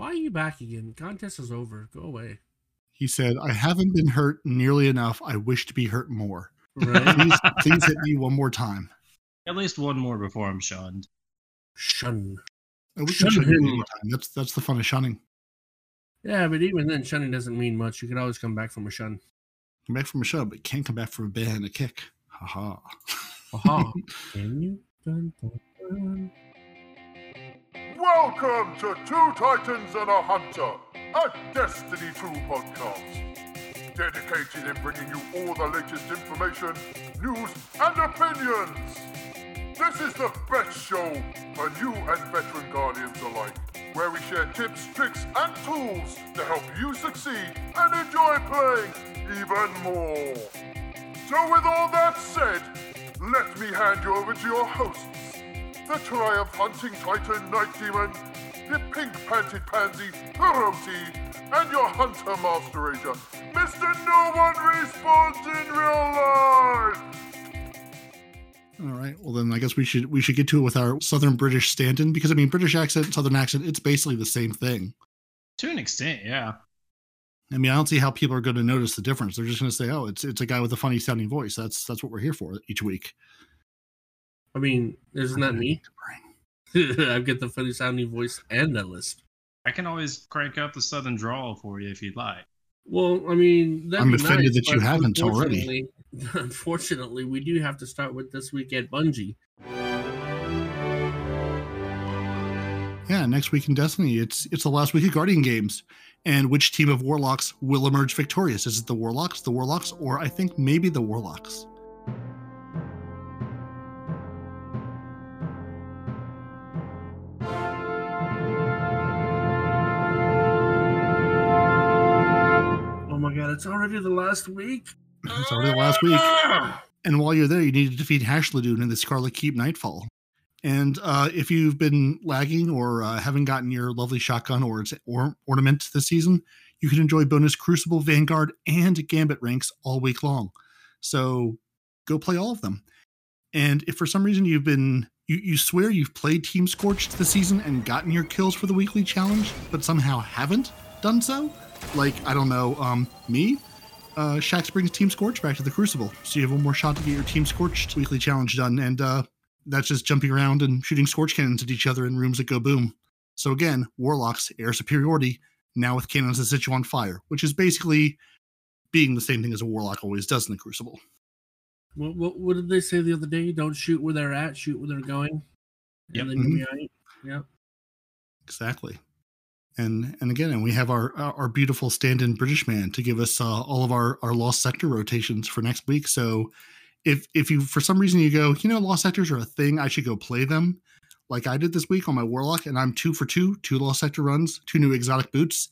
Why are you back again? Contest is over. Go away. He said, I haven't been hurt nearly enough. I wish to be hurt more. Right? Please, please hit me one more time. At least one more before I'm shunned. Shun. We can Shun shun him. one more time. That's that's the fun of shunning. Yeah, but even then, shunning doesn't mean much. You can always come back from a shun. Come back from a shove, but can't come back from a ban and a kick. Ha ha. Aha. can you? Dun, dun, dun. Welcome to Two Titans and a Hunter, a Destiny 2 podcast. Dedicated in bringing you all the latest information, news, and opinions. This is the best show for new and veteran guardians alike, where we share tips, tricks, and tools to help you succeed and enjoy playing even more. So, with all that said, let me hand you over to your hosts the Triumph Hunting Titan Night Demon, the Pink Panted Pansy Hiroshi, and your Hunter Master Ranger, Mr. No One Respawns in Real Life! All right. Well, then I guess we should we should get to it with our Southern British stand-in because I mean British accent, Southern accent, it's basically the same thing. To an extent, yeah. I mean, I don't see how people are going to notice the difference. They're just going to say, "Oh, it's it's a guy with a funny sounding voice." That's that's what we're here for each week. I mean, isn't that me? I've got the funny sounding voice and that list. I can always crank up the southern drawl for you if you'd like. Well, I mean, that'd I'm be offended nice, that you haven't already. unfortunately- Unfortunately, we do have to start with this week at Bungie. Yeah, next week in Destiny, it's it's the last week of Guardian games, and which team of Warlocks will emerge victorious? Is it the Warlocks, the Warlocks, or I think maybe the Warlocks? It's already the last week. It's already the last week. Ah! And while you're there, you need to defeat Hashladûn in the Scarlet Keep Nightfall. And uh, if you've been lagging or uh, haven't gotten your lovely shotgun or its or ornament this season, you can enjoy bonus Crucible, Vanguard, and Gambit ranks all week long. So go play all of them. And if for some reason you've been you, you swear you've played Team Scorched this season and gotten your kills for the weekly challenge, but somehow haven't done so, like I don't know, um, me, uh, Shaxx brings Team Scorch back to the Crucible, so you have one more shot to get your Team Scorched weekly challenge done, and uh, that's just jumping around and shooting Scorch cannons at each other in rooms that go boom. So again, Warlocks air superiority now with cannons that set you on fire, which is basically being the same thing as a Warlock always does in the Crucible. What, what, what did they say the other day? Don't shoot where they're at, shoot where they're going. Yeah, And then you'll be all right. Yep. Exactly. And and again, and we have our our beautiful stand-in British man to give us uh, all of our our lost sector rotations for next week. So if if you for some reason you go, you know, lost sectors are a thing, I should go play them, like I did this week on my warlock, and I'm two for two, two lost sector runs, two new exotic boots.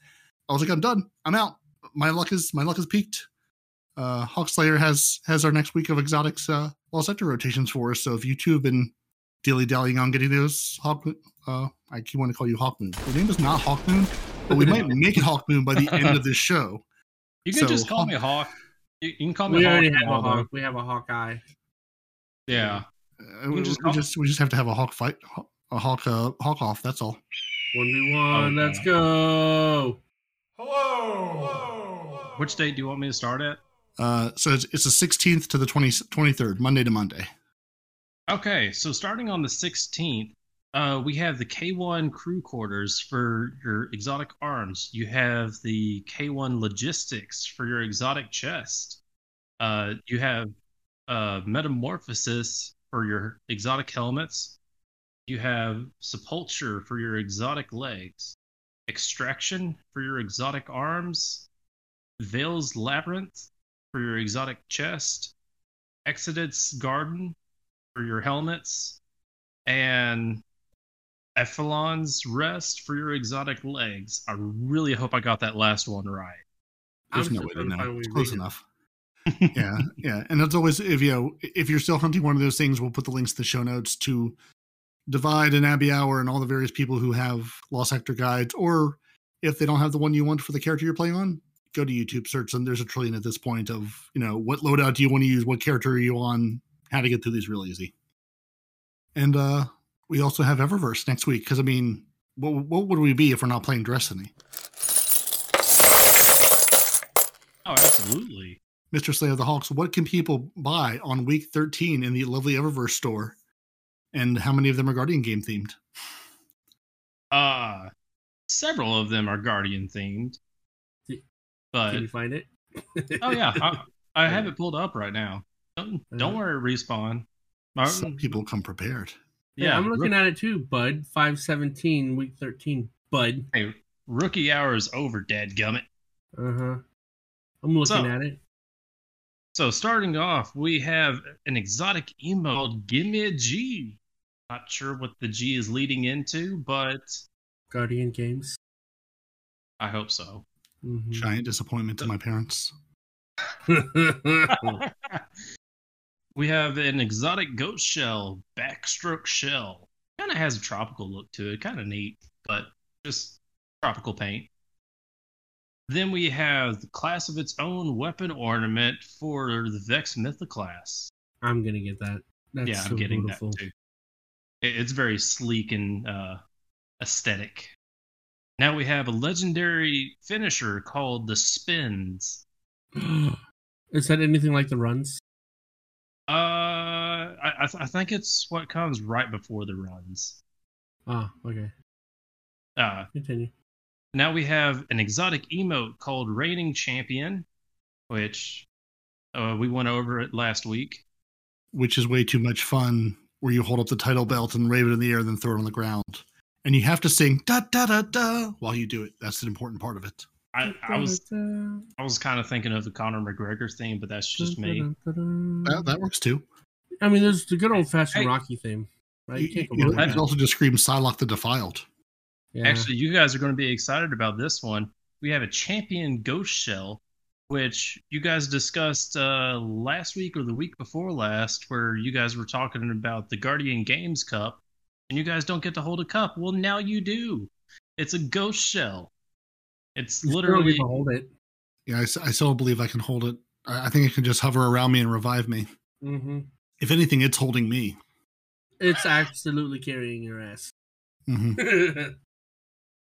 I was like, I'm done, I'm out. My luck is my luck is peaked. Uh, Hawkslayer has has our next week of exotics uh, lost sector rotations for us. So if you two have been dilly dallying on getting those Hawk, uh, I keep wanting to call you Hawk Moon. Your name is not Hawk Moon, but we might make it Hawk Moon by the end of this show. You can So, just call Hawk- me Hawk. You, you can call me We Hawk. already now, have a though. hawk. We have a Hawkeye. Yeah. Uh, we, just we just we just have to have a Hawk fight, a Hawk uh, Hawk off. That's all. 1v1, Okay. let's go. Hello. Which date do you want me to start at? Uh, so it's, it's the 16th to the 20, 23rd, Monday to Monday. Okay, so starting on the 16th, uh, we have the K1 crew quarters for your exotic arms. You have the K1 logistics for your exotic chest. Uh, you have uh, metamorphosis for your exotic helmets. You have Sepulcher for your exotic legs. Extraction for your exotic arms. Veles labyrinth for your exotic chest. Exodus garden for your helmets, and Aphelion's rest for your exotic legs. I really hope I got that last one right. There's I'm no way to know. It's close we it. enough. yeah, yeah, and that's always if you know if you're still hunting one of those things, we'll put the links to the show notes to Divide and Abbey Hour and all the various people who have Lost Sector guides, or if they don't have the one you want for the character you're playing on, go to YouTube, search them. There's a trillion at this point of you know what loadout do you want to use, what character are you on, how to get through these real easy. And uh we also have Eververse next week because I mean what, what would we be if we're not playing Destiny? Oh, absolutely. Mr. Slayer of the Hawks, what can people buy on week 13 in the lovely Eververse store? And how many of them are Guardian game themed? Uh several of them are Guardian themed. But Can you find it? oh yeah, I, I have it pulled up right now. Don't, don't Uh-huh. worry, respawn. Some people come prepared. Yeah, I'm looking rook- at it too, Bud. 517, week 13. Bud. hey, rookie hour is over, Dad gummit. Uh huh. I'm looking So- at it. So starting off, we have an exotic emote called Give Me a G. Not sure what the G is leading into, but Guardian Games. I hope so. Mhm. Giant disappointment to my parents. we have an exotic ghost shell, backstroke shell. Kind of has a tropical look to it, kind of neat, but just tropical paint. Then we have the class of its own weapon ornament for the Vex mythic class. I'm gonna get that. That's yeah, I'm getting beautiful. that too. It's very sleek and uh, aesthetic. Now we have a legendary finisher called the Spins. Is that anything like the runs? Uh, I, I, th- I think it's what comes right before the runs. Ah, okay. Uh, Continue. now we have an exotic emote called Reigning Champion, which uh, we went over it last week. which is way too much fun where you hold up the title belt and wave it in the air and then throw it on the ground. And you have to sing da da da da while you do it. That's an important part of it. I, I was I was kind of thinking of the Conor McGregor theme, but that's just me. That, that works too. I mean, there's the good old fashioned Hey. Rocky theme, right? You You, can't go you wrong know, with that. can also just scream Sylok the Defiled. Yeah. Actually, you guys are going to be excited about this one. We have a champion ghost shell, which you guys discussed uh, last week or the week before last, where you guys were talking about the Guardian Games Cup, and you guys don't get to hold a cup. Well, now you do. It's a ghost shell. It's You literally get to hold it. Yeah, I, s- I still believe I can hold it. I, I think it can just hover around me and revive me. hmm If anything, it's holding me. It's absolutely carrying your ass. hmm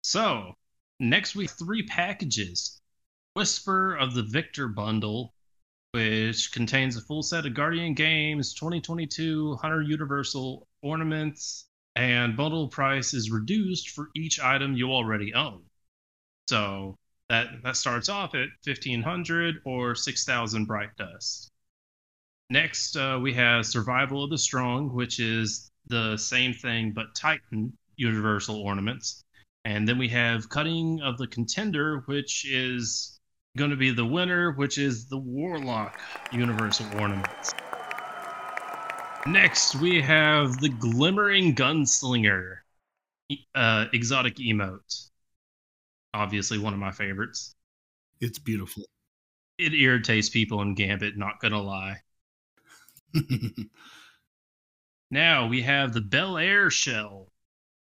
So, next week, three packages Whisper of the Victor bundle, which contains a full set of Guardian Games 2022 Hunter Universal ornaments, and bundle price is reduced for each item you already own. So, that, that starts off at 1500 or 6000 Bright Dust. Next, uh, we have Survival of the Strong, which is the same thing but Titan Universal ornaments. And then we have Cutting of the Contender, which is going to be the winner, which is the Warlock Universal Ornaments. Next, we have the Glimmering Gunslinger uh, exotic emote. Obviously, one of my favorites. It's beautiful. It irritates people in Gambit, not gonna lie. Now we have the Bel Air shell,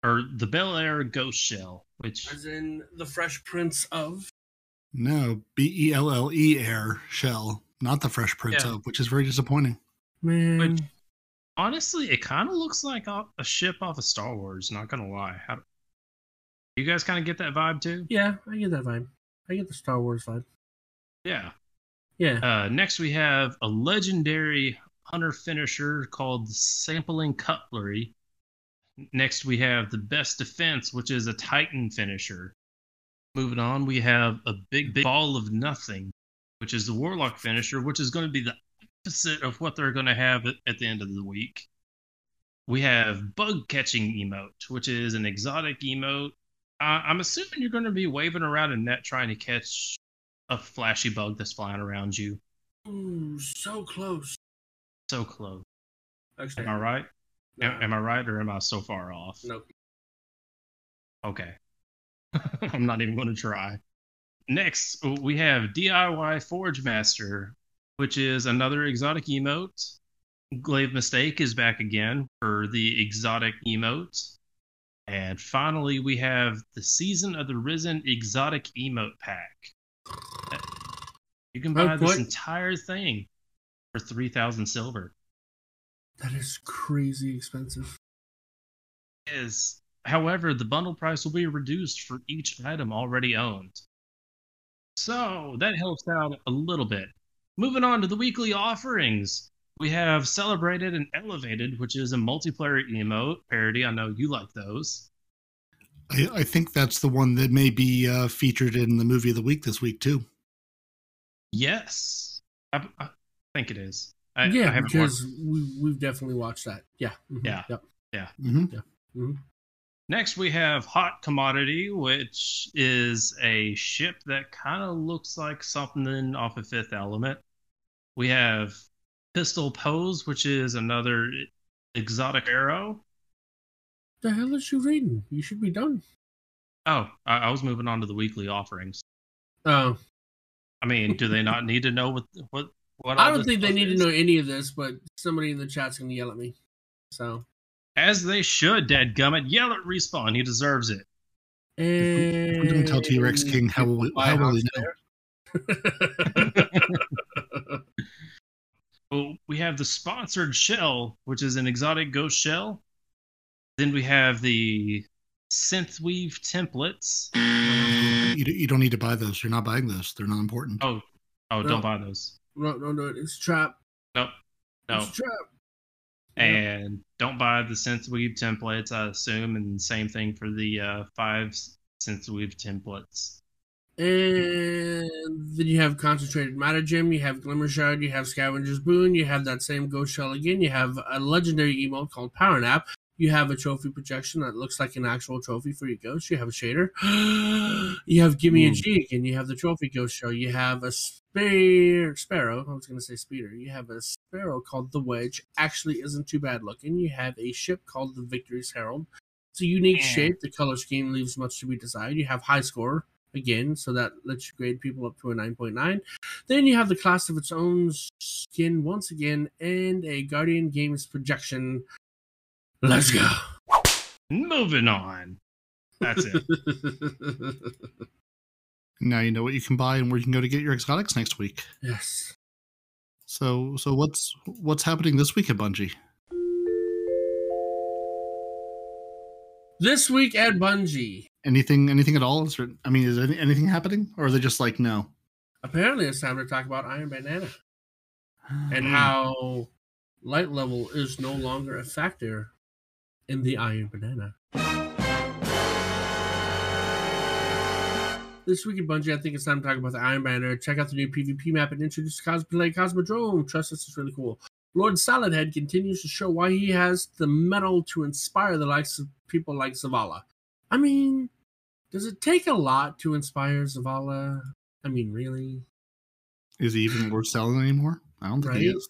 or the Bel Air Ghost shell, which As in the Fresh Prince of. no, B E L L E air shell, not the Fresh Prince Yeah. of, which is very disappointing. Man. Which- honestly, it kind of looks like a a ship off of Star Wars. Not gonna lie. You guys kind of get that vibe too? yeah, I get that vibe. I get the Star Wars vibe. Yeah. Yeah. Uh, next, we have a legendary hunter finisher called Sampling Cutlery. Next, we have the Best Defense, which is a Titan finisher. Moving on, we have a big, big ball of nothing, which is the Warlock finisher, which is going to be the opposite of what they're going to have at the end of the week. We have Bug Catching Emote, which is an exotic emote. Uh, I'm assuming you're going to be waving around a net trying to catch a flashy bug that's flying around you. Ooh, so close. So close. Actually, Am I right? no. Am, am I right or am I so far off? Nope. Okay. I'm not even going to try. Next, we have DIY Forge Master, which is another exotic emote. Glaive Mistake is back again for the exotic emote. And finally, we have the Season of the Risen exotic emote pack. You can Oh, buy this entire thing for 3,000 silver. That is crazy expensive. is However, the bundle price will be reduced for each item already owned. So that helps out a little bit. Moving on to the weekly offerings. We have Celebrated and Elevated, which is a multiplayer emote parody. I know you like those. I, I think that's the one that may be uh, featured in the movie of the week this week too. Yes, I, I think it is. I, yeah, I because we, we've definitely watched that. Yeah. mhm, Yeah. Yep. hmm Next, we have Hot Commodity, which is a ship that kind of looks like something off of Fifth Element. We have Pistol Pose, which is another exotic arrow. The hell is you reading? You should be done. Oh, I, I was moving on to the weekly offerings. Oh, I mean, do they not need to know what what what? I don't think they stuff need to know any of this, but somebody in the chat's gonna yell at me. So, As they should, Dad Gummit. Yell at Respawn. He deserves it. and Don't tell T-Rex King how will, how will he know? Well, we have the sponsored shell, which is an exotic ghost shell. Then we have the synthweave templates. You, you don't need to buy those. You're not buying those. They're not important. Oh, oh, No. don't buy those. no, no, no, it's a trap. Nope, no. It's a trap. And don't buy the synthweave templates. I assume, and same thing for the uh, five synthweave templates. And then you have Concentrated Matter Gem, you have Glimmer Shard, you have Scavenger's Boon, you have that same Ghost Shell again, you have a legendary emote called Power Nap, you have a trophy projection that looks like an actual trophy for your ghost, you have a shader, you have Gimme a Ooh. G again, you have the Trophy Ghost Shell, you have a spare, Sparrow, I was going to say Speeder, you have a Sparrow called the Wedge, actually isn't too bad looking, you have a ship called the Victory's Herald. It's a unique Yeah. shape. The color scheme leaves much to be desired. You have high score, again, so that lets you grade people up to a 9.9. Then you have the class of its own skin once again, and a Guardian Games projection. Let's go. Moving on. That's it. Now you know what you can buy and where you can go to get your exotics next week. yes. So so what's what's happening this week at Bungie? This week at Bungie, Anything anything at all? Is there, I mean, is any, anything happening, or are they just like no? apparently it's time to talk about Iron Banana and Mm. how light level is no longer a factor in the Iron Banana. This week at Bungie, I think it's time to talk about the Iron Banner. Check out the new PvP map and introduce cosplay Cosmodrome. Trust us, it's really cool. Lord Saladhead continues to show why he has the metal to inspire the likes of people like Zavala. I mean, does it take a lot to inspire Zavala? I mean, really? Is he even worth selling anymore? I don't think he is.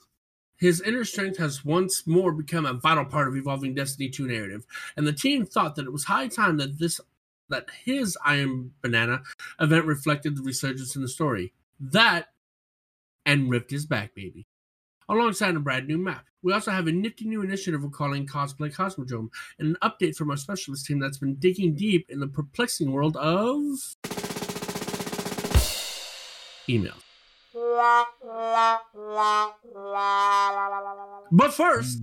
His inner strength has once more become a vital part of evolving Destiny 2 narrative, and the team thought that it was high time that this that his Iron Banana event reflected the resurgence in the story. That and ripped his back, baby. Alongside a brand new map. We also have a nifty new initiative we're calling Cosplay Cosmodrome, and an update from our specialist team that's been digging deep in the perplexing world of email. But first.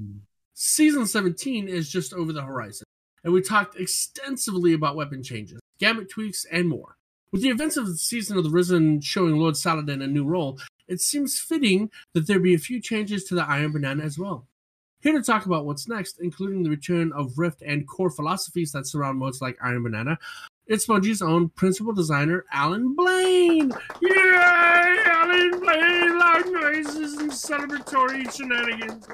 Season 17 is just over the horizon, and we talked extensively about weapon changes, Gambit tweaks, and more. With the events of the season of the Risen showing Lord Saladin a new role, it seems fitting that there be a few changes to the Iron Banana as well. Here to talk about what's next, including the return of Rift and core philosophies that surround modes like Iron Banana, it's Bungie's own principal designer, Alan Blaine! Yay! Alan Blaine! Loud noises and celebratory shenanigans!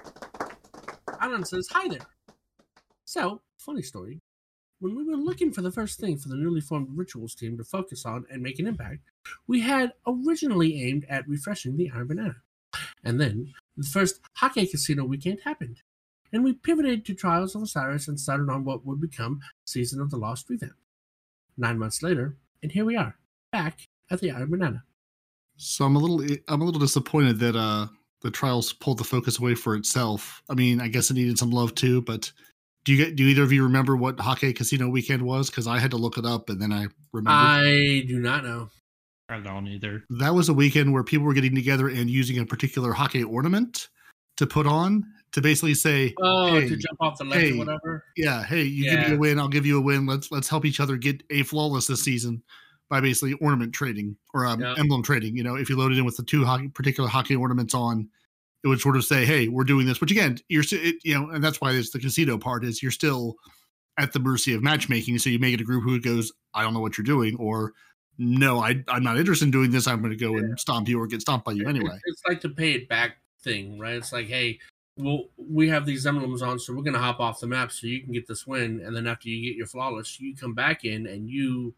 Alan says, Hi there. So, funny story. When we were looking for the first thing for the newly formed rituals team to focus on and make an impact, we had originally aimed at refreshing the Iron Banana. And then, the first Hockey Casino weekend happened, and we pivoted to Trials of Osiris and started on what would become Season of the Lost revamp. Nine months later, and here we are, back at the Iron Banana. So I'm a little I'm a little disappointed that uh the trials pulled the focus away for itself. I mean, I guess it needed some love too, but do you get do either of you remember what Hockey Casino weekend was? Because I had to look it up and then I remember. I do not know. I don't either. that was a weekend where people were getting together and using a particular hockey ornament to put on to basically say, Oh, Hey, to jump off the ledge hey, or whatever. yeah, hey, you give me a win, I'll give you a win. Let's let's help each other get a flawless this season by basically ornament trading or um, Yeah. emblem trading. You know, if you loaded in with the two hockey, particular hockey ornaments on, it would sort of say, "Hey, we're doing this." Which again, you're it, you know, and that's why it's the casino part is you're still at the mercy of matchmaking. So you may get a group who goes, "I don't know what you're doing," or "No, I I'm not interested in doing this. I'm going to go and stomp you or get stomped by you anyway." It's, like the pay it back thing, right? It's like, hey, well, we have these emblems on, so we're gonna hop off the map so you can get this win, and then after you get your flawless, you come back in and you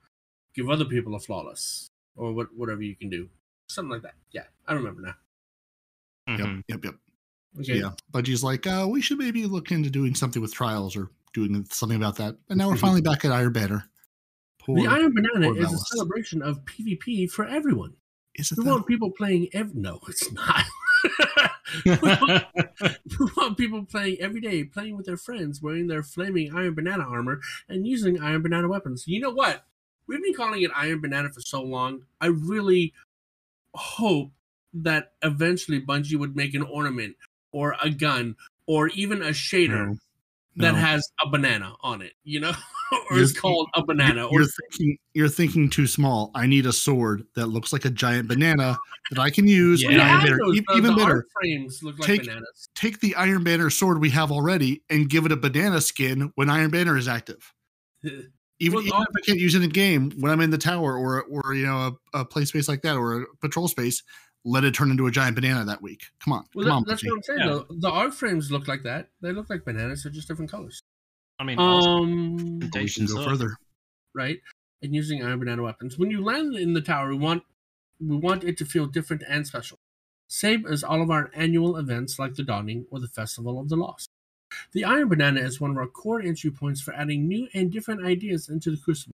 give other people a flawless or what whatever you can do, something like that. Yeah, I remember now. Mhm. Yep, yep, yep. Okay. Yeah, Bungie's like, uh, we should maybe look into doing something with trials or doing something about that. And now we're finally back at Iron Banner. Poor, the Iron Banana poor is a celebration of PvP for everyone. is it We that? want people playing every. No, it's not. we, want, we want people playing every day, playing with their friends, wearing their flaming Iron Banana armor, and using Iron Banana weapons. You know what? We've been calling it Iron Banana for so long. I really hope that eventually Bungie would make an ornament or a gun or even a shader No, that no. has a banana on it. You know, or You're- it's called a banana. You're thinking you're thinking too small. I need a sword that looks like a giant banana that I can use. Yeah. Banner. those, Even the better, frames look like Take- bananas. take the Iron Banner sword we have already and give it a banana skin when Iron Banner is active. Even, Well, even if I can't use it in game, when I'm in the tower or or you know a, a play space like that or a patrol space, let it turn into a giant banana that week. Come on, Well, come that- on, that's Bungie. what I'm saying. Yeah. Though. The art frames look like that. They look like bananas. They're just different colors. I mean, also, Um, We can go up. further. right. And using iron banana weapons. When you land in the tower, we want we want it to feel different and special. Same as all of our annual events like the Dawning or the Festival of the Lost. The Iron Banana is one of our core entry points for adding new and different ideas into the Crucible.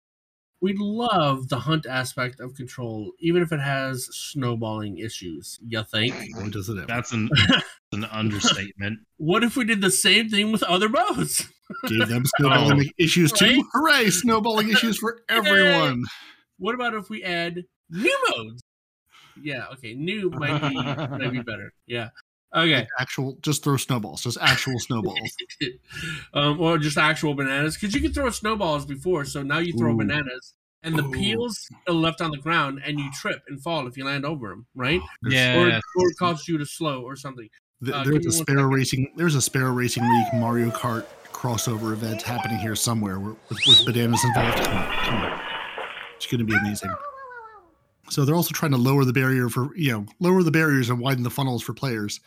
We love the hunt aspect of control, even if it has snowballing issues. You think? Boy, does it ever. that's an an understatement. What if we did the same thing with other bows? Gave them oh. snowballing issues Right? too. Hooray! Snowballing issues for everyone. What about if we add new modes? Yeah, okay, new might be might be better. Yeah, okay, Actual, just throw snowballs. Just actual snowballs. um, or just actual bananas because you could throw snowballs before, so now you throw Ooh. bananas and the Ooh. peels are left on the ground and you trip and fall if you land over them, right? Yeah. Or, or it causes you to slow or something. Th- Uh, there's a Sparrow. Racing. There's a Sparrow Racing League Mario Kart crossover event happening here somewhere with, with, with bananas involved. Come on, come on. It's going to be amazing. So they're also trying to lower the barrier for you know lower the barriers and widen the funnels for players.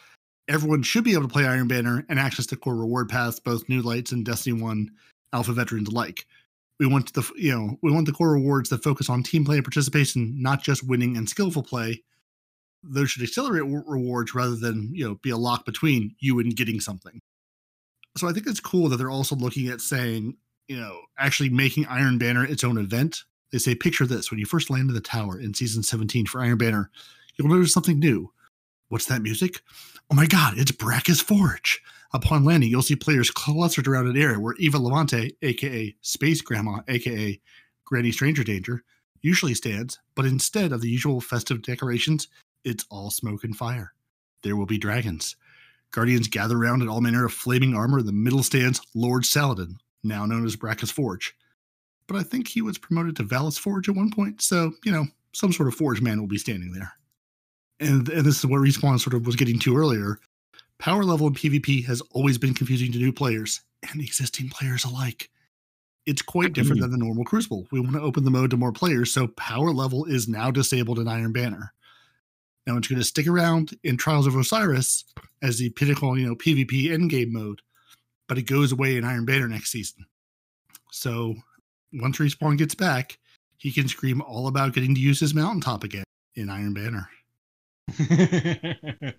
Everyone should be able to play Iron Banner and access the core reward paths, both New Lights and Destiny One Alpha veterans alike. We want the you know we want the core rewards that focus on team play and participation, not just winning and skillful play. Those should accelerate re- rewards rather than you know be a lock between you and getting something. So I think it's cool that they're also looking at saying you know actually making Iron Banner its own event. They say picture this when you first land in the tower in season 17 for Iron Banner, you'll notice something new. What's that music? Oh my god, it's Brackus Forge. Upon landing, you'll see players clustered around an area where Eva Levante, aka Space Grandma, aka Granny Stranger Danger, usually stands, but instead of the usual festive decorations, it's all smoke and fire. There will be dragons. Guardians gather around in all manner of flaming armor. In the middle stands Lord Saladin, now known as Brackus Forge. But I think he was promoted to Valus Forge at one point, so, you know, some sort of Forge man will be standing there. And, and this is what Respawn sort of was getting to earlier. Power level in PvP has always been confusing to new players and existing players alike. It's quite different hmm. than the normal Crucible. We want to open the mode to more players, so power level is now disabled in Iron Banner. Now it's going to stick around in Trials of Osiris as the pinnacle, you know, PvP endgame mode, but it goes away in Iron Banner next season. So once Respawn gets back, he can scream all about getting to use his mountaintop again in Iron Banner.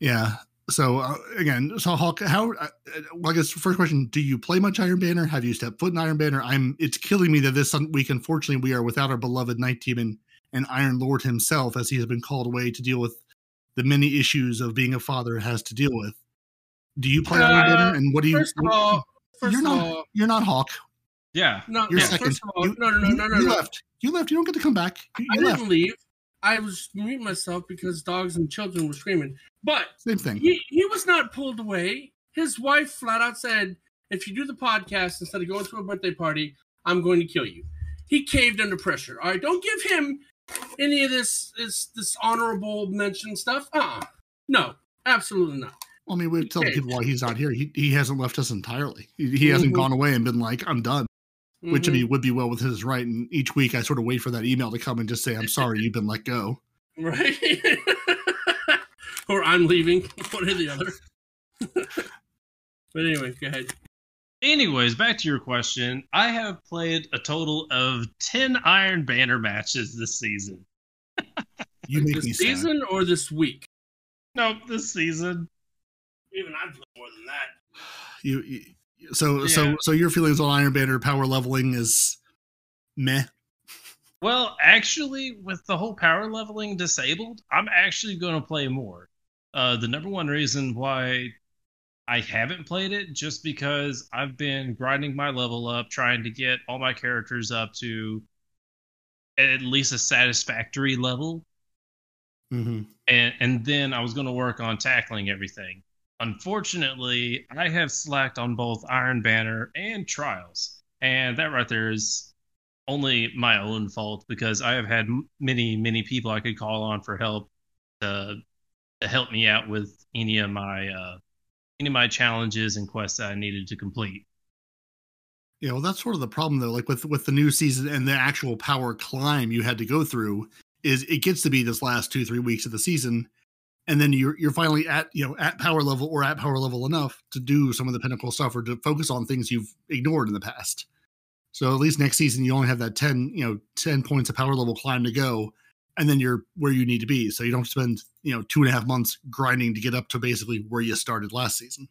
Yeah. So uh, again, so Hawk, how? Uh, well, I guess first question: Do you play much Iron Banner? Have you stepped foot in Iron Banner? I'm. It's killing me that this week, unfortunately, we are without our beloved Night Demon and Iron Lord himself, as he has been called away to deal with the many issues of being a father has to deal with. Do you play Iron Uh, Banner? And what do you? First of all, 1st you're not. all, you're not Hawk. Yeah. no, You're no, second. first of all, You- no, no, no, you, no, no, you no. left. You left. You don't get to come back. You, I you left. didn't leave. I was muting myself because dogs and children were screaming. But Same thing. he, he was not pulled away. His wife flat out said, if you do the podcast instead of going to a birthday party, I'm going to kill you. He caved under pressure. All right, don't give him any of this this, this honorable mention stuff. Uh no, absolutely not. Well, I mean, we tell Okay. people why he's not here. He, he hasn't left us entirely. He, he hasn't gone away and been like, I'm done, which I mean, mm-hmm. would be well within his right. And each week I sort of wait for that email to come and just say, I'm sorry, you've been let go. right? or I'm leaving, one or the other. but anyway, go ahead. Anyways, back to your question. I have played a total of 10 Iron Banner matches this season. You make me This sad. season or this week? Nope, this season. Even I've played more than that. You, you so so Yeah. so your feelings on Iron Banner power leveling is meh. Well, actually, with the whole power leveling disabled, I'm actually going to play more. Uh, the number one reason why I haven't played it just because I've been grinding my level up, trying to get all my characters up to at least a satisfactory level, Mm-hmm. and and then I was going to work on tackling everything. Unfortunately, I have slacked on both Iron Banner and Trials, and that right there is only my own fault because I have had many many people I could call on for help to to help me out with any of my uh, any of my challenges and quests that I needed to complete. Yeah, well, that's sort of the problem though. Like with with the new season and the actual power climb you had to go through, is it gets to be this last two three weeks of the season, and then you're you're finally at you know at power level or at power level enough to do some of the pinnacle stuff or to focus on things you've ignored in the past. So at least next season you only have that ten you know ten points of power level climb to go, and then you're where you need to be. So you don't spend you know two and a half months grinding to get up to basically where you started last season.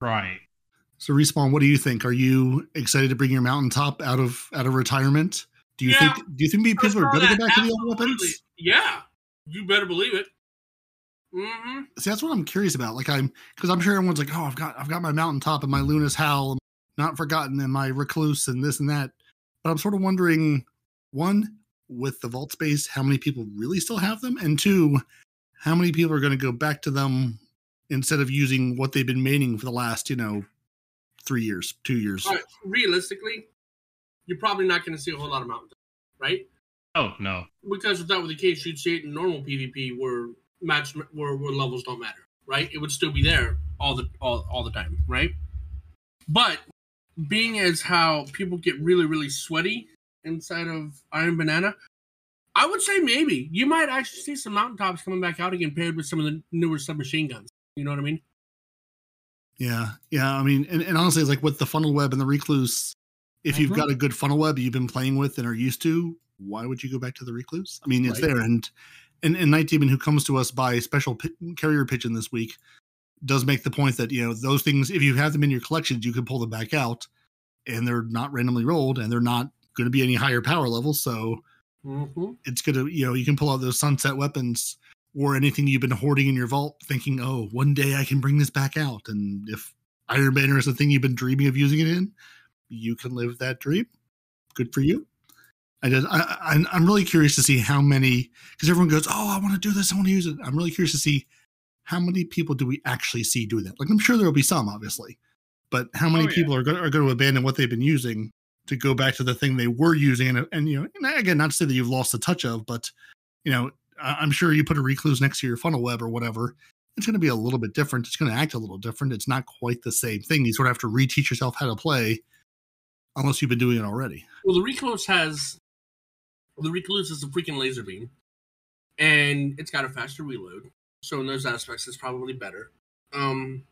Right. So respawn, what do you think? Are you excited to bring your mountaintop out of out of retirement? Do you Yeah. think do you think maybe people are going to go back to the old weapons? Yeah, you better believe it. Mm-hmm. See, that's what I'm curious about. Like I'm because I'm sure everyone's like, oh, I've got I've got my mountaintop and my Luna's Howl, and not forgotten, and my recluse and this and that. But I'm sort of wondering, one, with the vault space, how many people really still have them, and two, how many people are going to go back to them instead of using what they've been maining for the last, you know, three years, two years. All right, realistically, you're probably not going to see a whole lot of mountain, right? Oh no. Because if that were the case, you'd see it in normal PvP where match where, where levels don't matter, right? It would still be there all the all, all the time, right? But being as how people get really really sweaty inside of Iron Banana, I would say maybe you might actually see some mountaintops coming back out again paired with some of the newer submachine guns. You know what I mean? Yeah, yeah. I mean, and, and honestly, it's like with the funnel web and the recluse, if you've Mhm. got a good funnel web you've been playing with and are used to, why would you go back to the recluse? I mean, it's Right. there, and and, and Night Demon, who comes to us by special pi- carrier pigeon this week, does make the point that you know those things, if you have them in your collections, you can pull them back out, and they're not randomly rolled, and they're not going to be any higher power levels, so Mm-hmm. it's gonna you know you can pull out those sunset weapons or anything you've been hoarding in your vault thinking oh one day i can bring this back out and if iron banner is the thing you've been dreaming of using it in you can live that dream good for you i just I, I i'm really curious to see how many because everyone goes oh i want to do this i want to use it. I'm really curious to see how many people do we actually see doing that. Like i'm sure there will be some obviously but how many Oh, yeah. people are going, are going to abandon what they've been using to go back to the thing they were using and, and you know and again not to say that you've lost the touch of but you know I- i'm sure you put a recluse next to your funnel web or whatever it's going to be a little bit different it's going to act a little different it's not quite the same thing you sort of have to reteach yourself how to play unless you've been doing it already. Well, the Recluse has the Recluse is a freaking laser beam, and it's got a faster reload. So in those aspects, it's probably better. Um,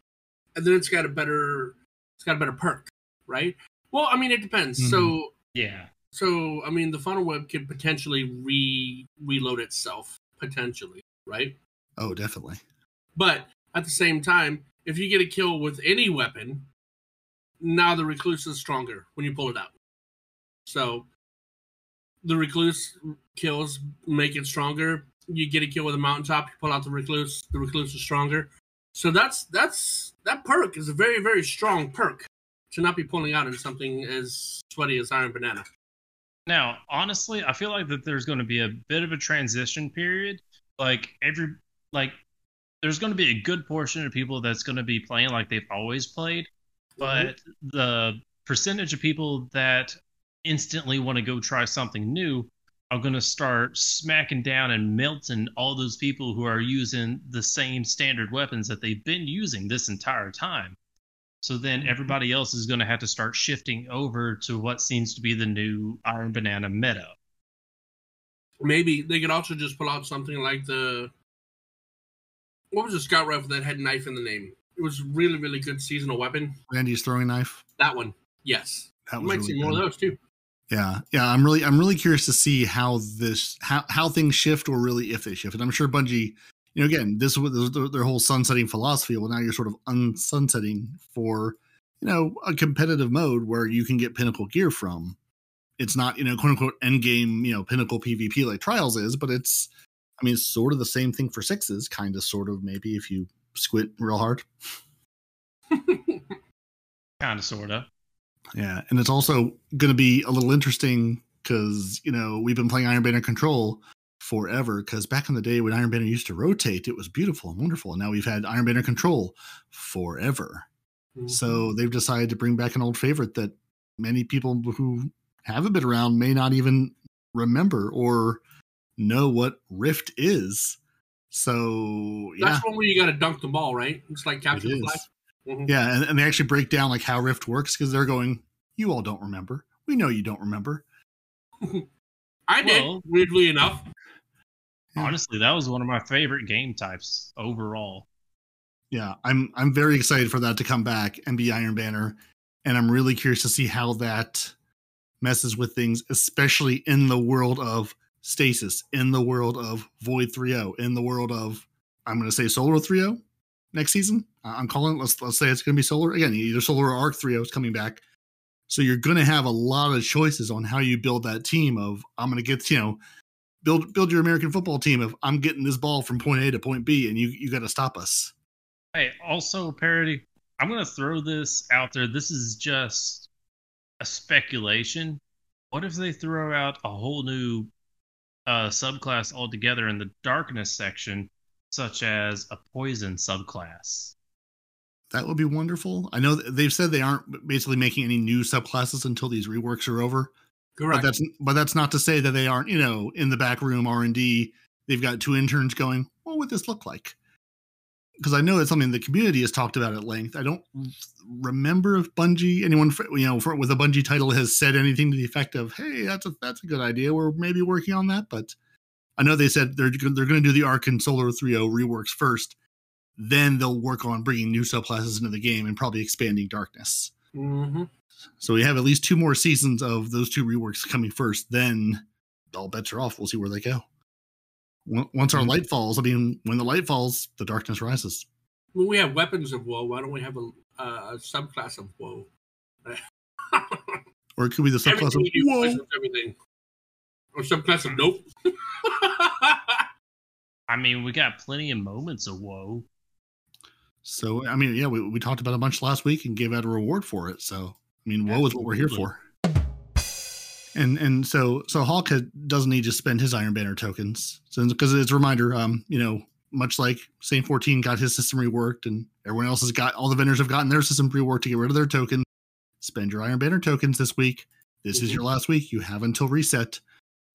and then it's got a better, it's got a better perk, right? Well, I mean, it depends. So, Yeah. so I mean, the funnel web could potentially re reload itself, potentially, right? oh definitely But at the same time, if you get a kill with any weapon, now the recluse is stronger when you pull it out. So the recluse kills make it stronger. You get a kill with a mountaintop, you pull out the recluse, the recluse is stronger. So that's that's that perk is a very, very strong perk to not be pulling out in something as sweaty as Iron Banana. Now, honestly, I feel like that there's going to be a bit of a transition period. Like every like there's going to be a good portion of people that's going to be playing like they've always played, mm-hmm. but the percentage of people that instantly want to go try something new are going to start smacking down and melting all those people who are using the same standard weapons that they've been using this entire time. So then mm-hmm. everybody else is going to have to start shifting over to what seems to be the new Iron Banana meta. Maybe they could also just pull out something like the what was the scout rifle that had knife in the name? It was really, really good seasonal weapon. Randy's throwing knife. That one, yes. That You was might really see more of those too. Yeah, yeah. I'm really, I'm really curious to see how this, how how things shift, or really if they shift. And I'm sure Bungie, you know, again, this was their, whole sunsetting philosophy. Well, now you're sort of unsunsetting for, you know, a competitive mode where you can get pinnacle gear from. It's not, you know, quote unquote end game, you know, pinnacle PvP like Trials is, but it's, I mean, it's sort of the same thing for sixes, kind of, sort of, maybe if you squint real hard. Kind of, sort of. Yeah, and it's also going to be a little interesting because you know we've been playing Iron Banner Control forever. Because back in the day when Iron Banner used to rotate, it was beautiful and wonderful. And now we've had Iron Banner Control forever. Mm-hmm. So they've decided to bring back an old favorite that many people who haven't been around may not even remember or know what Rift is. So yeah, that's one where you got to dunk the ball, right? It's like capture It the flag. Is. Mhm. Yeah, and, and they actually break down like how Rift works because they're going, you all don't remember. We know you don't remember. I did, Well- weirdly enough. Yeah. Honestly, that was one of my favorite game types overall. Yeah, I'm I'm very excited for that to come back and be Iron Banner, and I'm really curious to see how that messes with things, especially in the world of stasis, in the world of Void 3.0, in the world of I'm going to say Solar 3.0 next season. I- I'm calling. Let's let's say it's going to be Solar again. Either Solar or Arc 3.0 is coming back. So you're going to have a lot of choices on how you build that team. Of I'm going to get you know build build your American football team. If I'm getting this ball from point A to point B, and you you got to stop us. Hey, also parody. I'm gonna throw this out there. This is just a speculation. What if they throw out a whole new uh, subclass altogether in the darkness section, such as a poison subclass? That would be wonderful. I know they've said they aren't basically making any new subclasses until these reworks are over. Correct. But that's but that's not to say that they aren't, you know, in the back room R and D. They've got two interns going. What would this look like? Because I know it's something the community has talked about at length. I don't remember if Bungie, anyone for, you know, for, with a Bungie title, has said anything to the effect of, "Hey, that's a that's a good idea. We're maybe working on that." But I know they said they're they're going to do the Arc and Solar 3.0 reworks first. Then they'll work on bringing new subclasses into the game and probably expanding Darkness. hmm So we have at least two more seasons of those two reworks coming first. Then all bets are off. We'll see where they go. Once our Mhm. light falls, I mean, when the light falls, the darkness rises. Well, we have weapons of woe. Why don't we have a, a subclass of woe? Or it could be the subclass everything of whoa. everything. Or subclass of nope. I mean, we got plenty of moments of woe. So I mean, yeah, we, we talked about a bunch last week and gave out a reward for it. So I mean, woe is what we're here for. And and so so Hawk had, doesn't need to spend his Iron Banner tokens. So because it's a reminder, um, you know, much like Saint 14 got his system reworked and everyone else has got all the vendors have gotten their system reworked to get rid of their token. Spend your Iron Banner tokens this week. This is Mhm. your last week. You have until reset,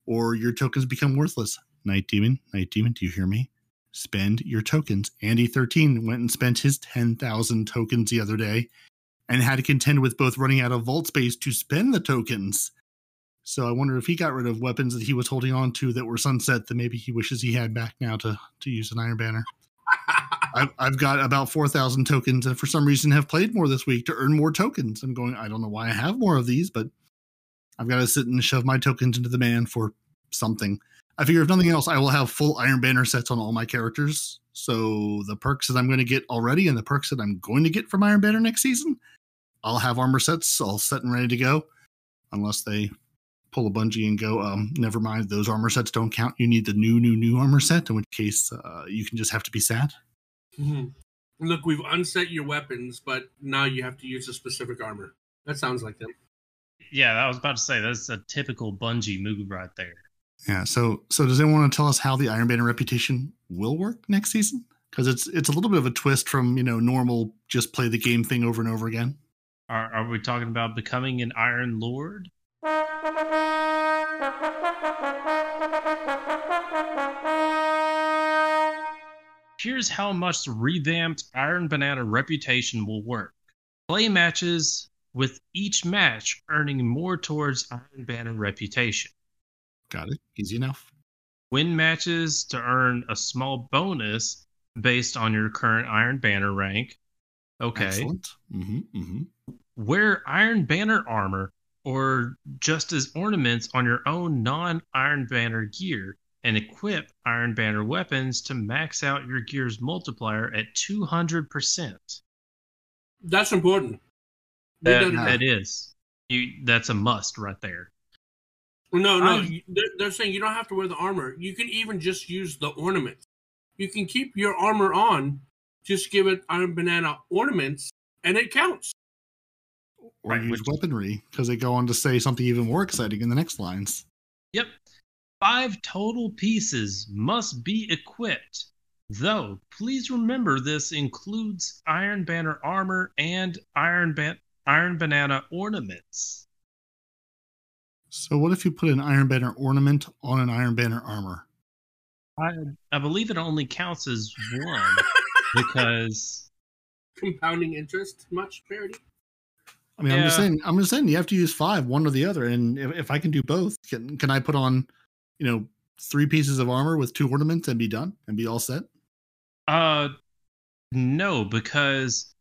or your tokens become worthless. Night Demon, Night Demon, do you hear me? Spend your tokens. Andy 13 went and spent his 10,000 tokens the other day and had to contend with both running out of vault space to spend the tokens. So I wonder if he got rid of weapons that he was holding on to that were sunset that maybe he wishes he had back now to, to use an Iron Banner. I've, I've got about 4,000 tokens and for some reason have played more this week to earn more tokens. I'm going, I don't know why I have more of these, but I've got to sit and shove my tokens into the man for something. I figure if nothing else, I will have full Iron Banner sets on all my characters. So the perks that I'm going to get already and the perks that I'm going to get from Iron Banner next season, I'll have armor sets all set and ready to go. Unless they pull a Bungie and go, um, never mind, those armor sets don't count. You need the new, new, new armor set, in which case uh, you can just have to be sad. Mhm. Look, we've unset your weapons, but now you have to use a specific armor. That sounds like them. Yeah, I was about to say that's a typical Bungie move right there. Yeah. So so does anyone want to tell us how the Iron Banner reputation will work next season? Because it's it's a little bit of a twist from you know normal just play the game thing over and over again. Are, are we talking about becoming an Iron Lord? Here's how much the revamped Iron Banana reputation will work. Play matches with each match earning more towards Iron Banner reputation. Got it. Easy enough. Win matches to earn a small bonus based on your current Iron Banner rank. Okay. Excellent. hmm mm-hmm. Wear Iron Banner armor or just as ornaments on your own non Iron Banner gear and equip Iron Banner weapons to max out your gear's multiplier at 200%. That's important. We That, done that is. You that's a must right there. No, no. I- you- They're, they're saying you don't have to wear the armor. You can even just use the ornaments. You can keep your armor on, just give it Iron Banana ornaments, and it counts. Or Right, use which- weaponry because they go on to say something even more exciting in the next lines. Yep. Five total pieces must be equipped. Though, please remember this includes Iron Banner armor and Iron Ban- Iron Banana ornaments. So what if you put an Iron Banner ornament on an Iron Banner armor? I I believe it only counts as one because Compounding interest, much parity. I mean, I'm just saying. I'm just saying you have to use five, one or the other. And if, if I can do both, can can I put on, you know, three pieces of armor with two ornaments and be done and be all set? uh no because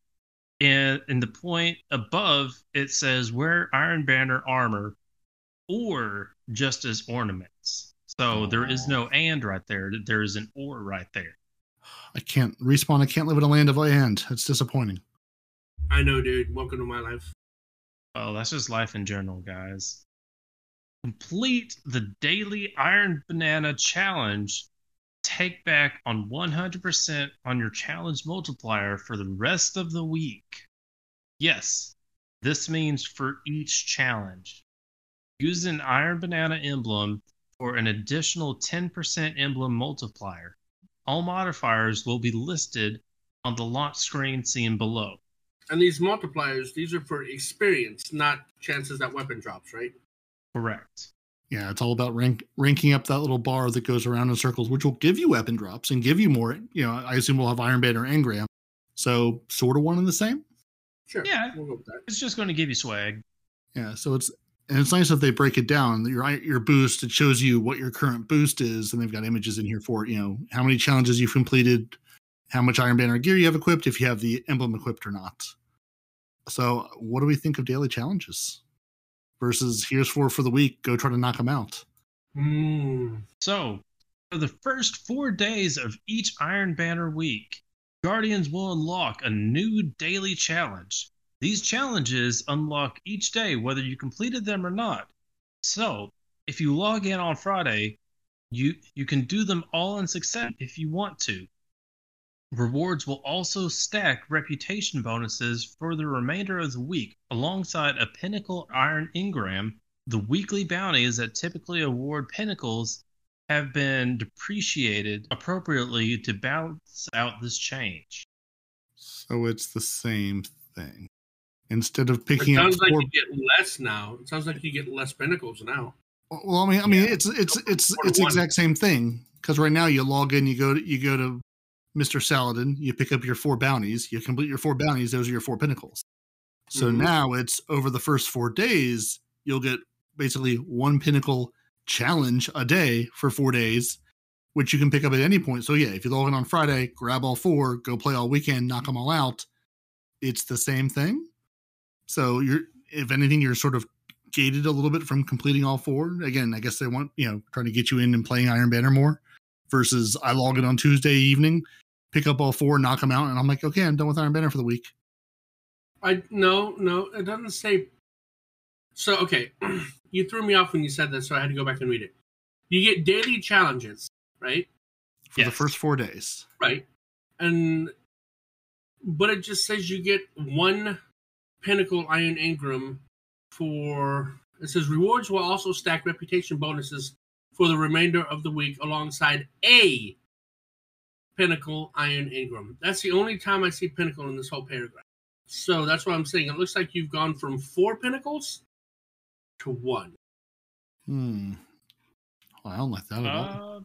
in in the point above it says wear Iron Banner armor or just as ornaments. So there is no oh. and right there. There is an or right there. I can't respawn. I can't live in a land of and. It's disappointing. I know, dude. Welcome to my life. Well, that's just life in general, guys. Complete the daily Iron Banana Challenge. Take back on 100% on your challenge multiplier for the rest of the week. Yes, this means for each challenge. Use an Iron Banana emblem for an additional 10% emblem multiplier. All modifiers will be listed on the launch screen seen below. And these multipliers, these are for experience, not chances that weapon drops, right? Correct. Yeah, it's all about rank, ranking up that little bar that goes around in circles, which will give you weapon drops and give you more. You know, I assume we'll have Iron Banner and Graham. So sort of one and the same. Sure. Yeah. We'll go with that. It's just going to give you swag. Yeah, so it's and it's nice if they break it down. Your your boost it shows you what your current boost is, and they've got images in here for. You know how many challenges you've completed, how much Iron Banner gear you have equipped, if you have the emblem equipped or not. So, what do we think of daily challenges versus here's four for the week? Go try to knock them out. Mm. So, for the first four days of each Iron Banner week, Guardians will unlock a new daily challenge. These challenges unlock each day whether you completed them or not. So, if you log in on Friday, you you can do them all in success if you want to. Rewards will also stack reputation bonuses for the remainder of the week alongside a Pinnacle Iron Engram. The weekly bounties that typically award pinnacles have been depreciated appropriately to balance out this change. So it's the same thing. Instead of It picking up sounds like four, you get less now. It sounds like you get less pinnacles now. well, I mean, I mean, Yeah. it's it's Go from it's it's one. exact same thing because right now you log in, you go to you go to Mr. Saladin, you pick up your four bounties, you complete your four bounties, those are your four pinnacles. So Mhm. now it's over the first four days, you'll get basically one pinnacle challenge a day for four days, which you can pick up at any point. So yeah, if you log in on Friday, grab all four, go play all weekend, knock them all out. It's the same thing. So you're, if anything, you're sort of gated a little bit from completing all four. Again, I guess they want you know trying to get you in and playing Iron Banner more. Versus I log in on Tuesday evening, pick up all four, knock them out, and I'm like, okay, I'm done with Iron Banner for the week. I no, no, it doesn't say. So okay, you threw me off when you said that, so I had to go back and read it. You get daily challenges, right? for the first four days. Right, and but it just says you get one pinnacle iron Engram for it says rewards will also stack reputation bonuses for the remainder of the week alongside a Pinnacle Iron Engram. That's the only time I see Pinnacle in this whole paragraph. So that's what I'm saying. It looks like you've gone from four Pinnacles to one. Hmm. Well, I don't like that at all. Uh,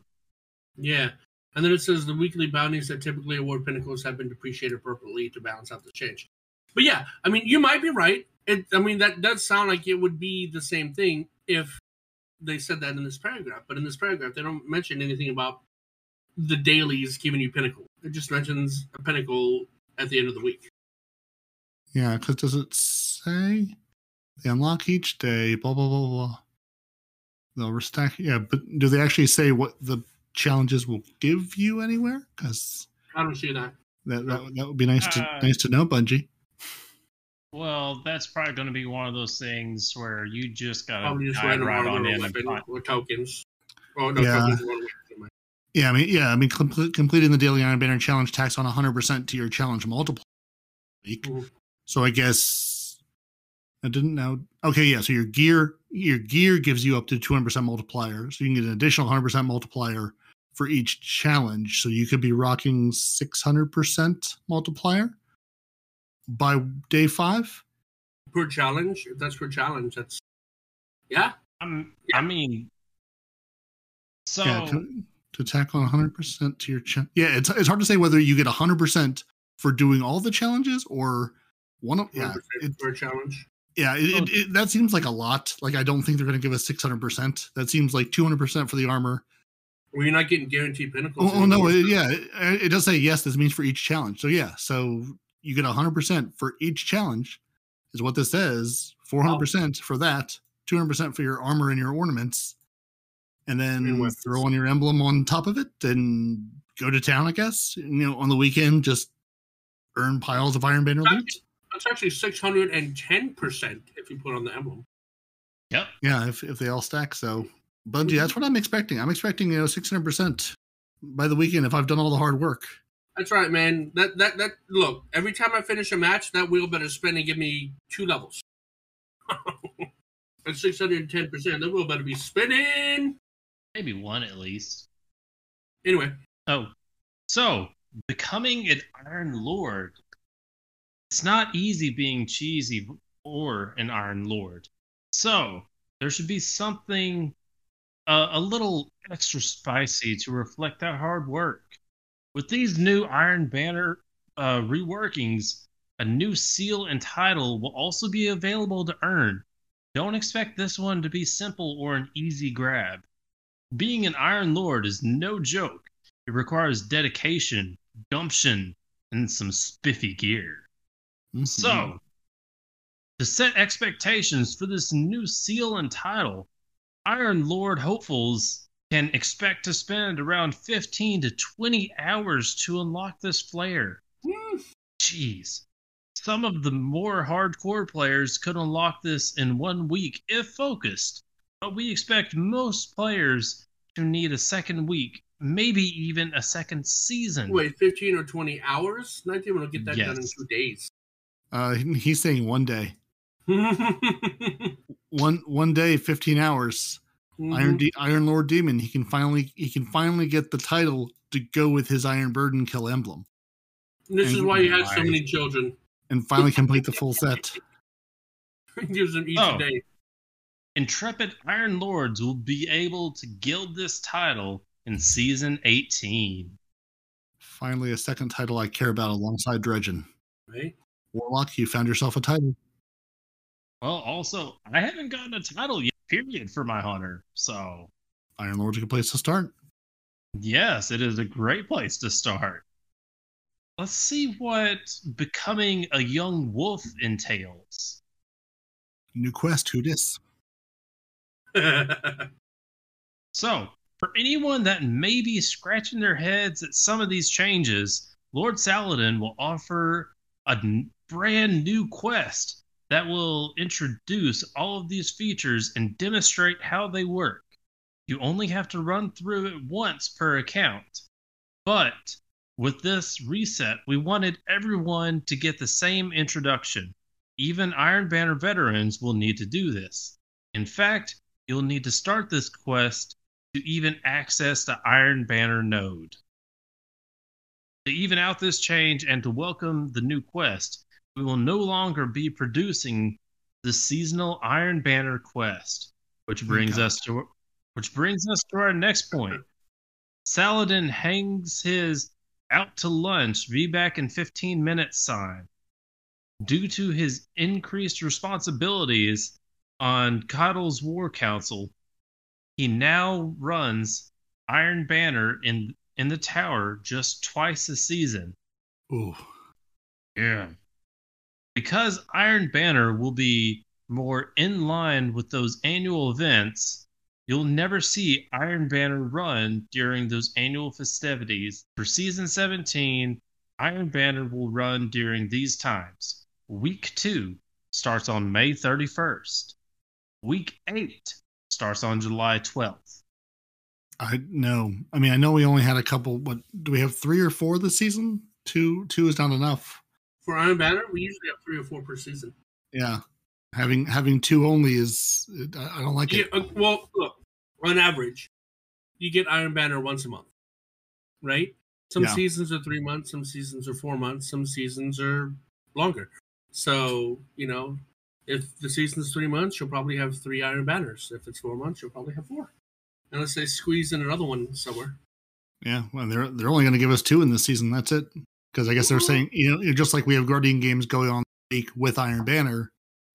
Yeah. And then it says the weekly bounties that typically award pinnacles have been depreciated appropriately to balance out the change. But yeah, I mean, you might be right. It, I mean, that does sound like it would be the same thing if they said that in this paragraph. But in this paragraph, they don't mention anything about the dailies giving you pinnacle. It just mentions a pinnacle at the end of the week. Yeah, because does it say they unlock each day? Blah blah blah blah. They'll restack. Yeah, but do they actually say what the challenges will give you anywhere? Because I don't see that. that, that that would be nice to Uh, nice to know, Bungie. well, that's probably going to be one of those things where you just got to just dive right on in weapon find. or tokens. Oh no, Yeah. tokens are one week. Yeah, I mean, yeah, I mean, complete, completing the daily Iron Banner challenge tacks on 100% to your challenge multiple week. Mhm. So I guess I didn't know. Okay, yeah. So your gear, your gear gives you up to 200% multiplier. So you can get an additional 100% multiplier for each challenge. So you could be rocking 600% multiplier by day five. Per challenge, if that's per challenge, that's yeah. I'm, Yeah. I mean, so yeah, to, to tack on 100% to your cha- Yeah, it's it's hard to say whether you get 100% for doing all the challenges or one of yeah, 100% it, per challenge. yeah, it, it, oh. it, that seems like a lot. Like I don't think they're going to give us 600%. That seems like 200% for the armor. Well, you're not getting guaranteed pinnacles. Oh, oh no, yeah, it, it does say yes. This means for each challenge. So yeah, so you get 100% for each challenge, is what this says. 400% for that, 200% for your armor and your ornaments, and then And throw on your emblem on top of it and go to town. I guess you know on the weekend just earn piles of Iron Banner loot. That's actually six hundred and ten percent if you put on the emblem. yep. Yeah, if if they all stack. So Bungie, that's what I'm expecting. I'm expecting you know 600% by the weekend if I've done all the hard work. That's right, man. That that that look. Every time I finish a match, that wheel better spin and give me two levels. At six hundred and ten percent, that wheel better be spinning. Maybe one at least. Anyway, Oh, so becoming an Iron Lord. It's not easy being cheesy or an Iron Lord. So there should be something uh, a little extra spicy to reflect that hard work. With these new Iron Banner uh, reworkings, a new seal and title will also be available to earn. Don't expect this one to be simple or an easy grab. Being an Iron Lord is no joke. It requires dedication, gumption, and some spiffy gear. Mhm. So, to set expectations for this new seal and title, Iron Lord hopefuls can expect to spend around 15 to 20 hours to unlock this flare. Jeez. Some of the more hardcore players could unlock this in one week if focused, but we expect most players to need a second week, maybe even a second season. wait, fifteen or twenty hours? Nineteen will get that done in two days. Uh, he's saying one day, one one day, 15 hours. Iron De- Iron Lord Demon. He can finally he can finally get the title to go with his Iron Burden Kill emblem, this is why you have so many children. and finally complete the full set. Gives them each Oh. day. Intrepid Iron Lords will be able to gild this title in season 18. Finally, a second title I care about alongside Dredgen. Right? Warlock, you found yourself a title. Well, also, I haven't gotten a title yet, period, for my hunter. So, Iron Lord's a good place to start. yes, it is a great place to start. Let's see what becoming a young wolf entails. New quest. Who dis? So, for anyone that may be scratching their heads at some of these changes, Lord Saladin will offer a n- brand new quest that will introduce all of these features and demonstrate how they work. You only have to run through it once per account. But with this reset, we wanted everyone to get the same introduction. Even Iron Banner veterans will need to do this. In fact, you'll need to start this quest to even access the Iron Banner node. To even out this change and to welcome the new quest, we will no longer be producing the seasonal Iron Banner quest, which brings us to which brings us to our next point. Saladin hangs his out to lunch, be back in 15 minutes sign. Due to his increased responsibilities on Caiatl's War Council, he now runs Iron Banner in in the tower just twice a season. Ooh. Yeah. Because Iron Banner will be more in line with those annual events, you'll never see Iron Banner run during those annual festivities. For season 17, Iron Banner will run during these times. Week 2 starts on May 31st. Week 8 starts on July 12th. I know. I mean, I know we only had a couple. What do we have? Three or four this season? Two. Two is not enough. For Iron Banner, we usually have three or four per season. Yeah, having having two only is. I don't like You it. uh, well, look, on average, you get Iron Banner once a month, right? Some Yeah. seasons are three months, some seasons are four months, some seasons are longer. So, you know, if the season's three months, you'll probably have three Iron Banners. If it's four months, you'll probably have four. Unless they squeeze in another one somewhere. Yeah, well, they're they're only going to give us two in this season. That's it. Because I guess they're saying you know just like we have Guardian games going on week with Iron Banner.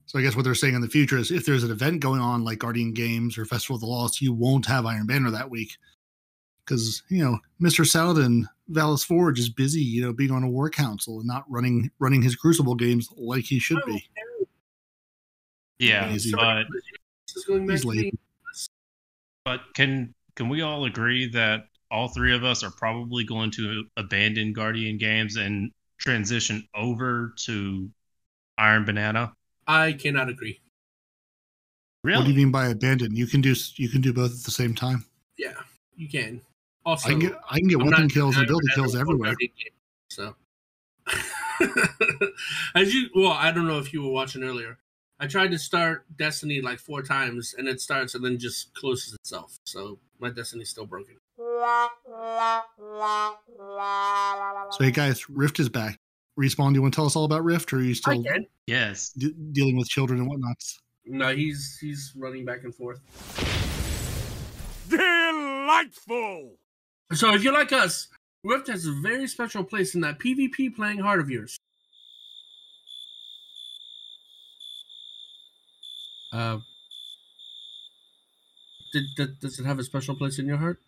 So I guess what they're saying in the future is if there's an event going on like Guardian Games or Festival of the Lost, you won't have Iron Banner that week. Because you know Mr. Saladin Valis Forge is busy, you know, being on a war council and not running running his Crucible games like he should be. Yeah, Easy. but This is going back He's to late. but can can we all agree that all three of us are probably going to abandon Guardian games and transition over to Iron Banana? I cannot agree. Really? What do you mean by abandon? You can do you can do both at the same time. Yeah, you can. Also, I can get I can get weapon kills and ability kills everywhere. Game, So, as you well, I don't know if you were watching earlier. I tried to start Destiny like four times, and it starts and then just closes itself. So my Destiny's still broken. So hey guys, Rift is back. Respawn, do you want to tell us all about Rift, or are you still can. yes. de- dealing with children and whatnots? No, he's he's running back and forth. Delightful! So if you're like us, Rift has a very special place in that PvP playing heart of yours. Uh, did, did, does it have a special place in your heart?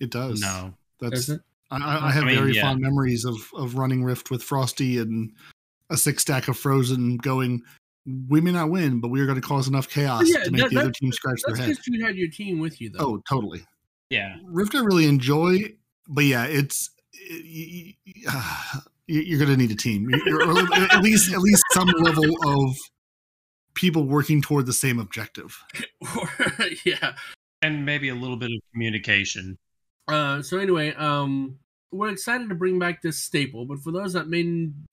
It does. No. that's Does it? I- I, I have I mean, very yeah. fond memories of of running Rift with Frosty and a six stack of Frozen. Going, we may not win, but we are going to cause enough chaos Yeah, to make that- the other team scratch their That's head. because you had your team with you, though. Oh, totally. Yeah. Rift I really enjoy, but yeah, it's y- y- y- you're going to need a team. You're, or at least at least some level of people working toward the same objective. yeah. And maybe a little bit of communication. Uh, so anyway, um, we're excited to bring back this staple, but for those that may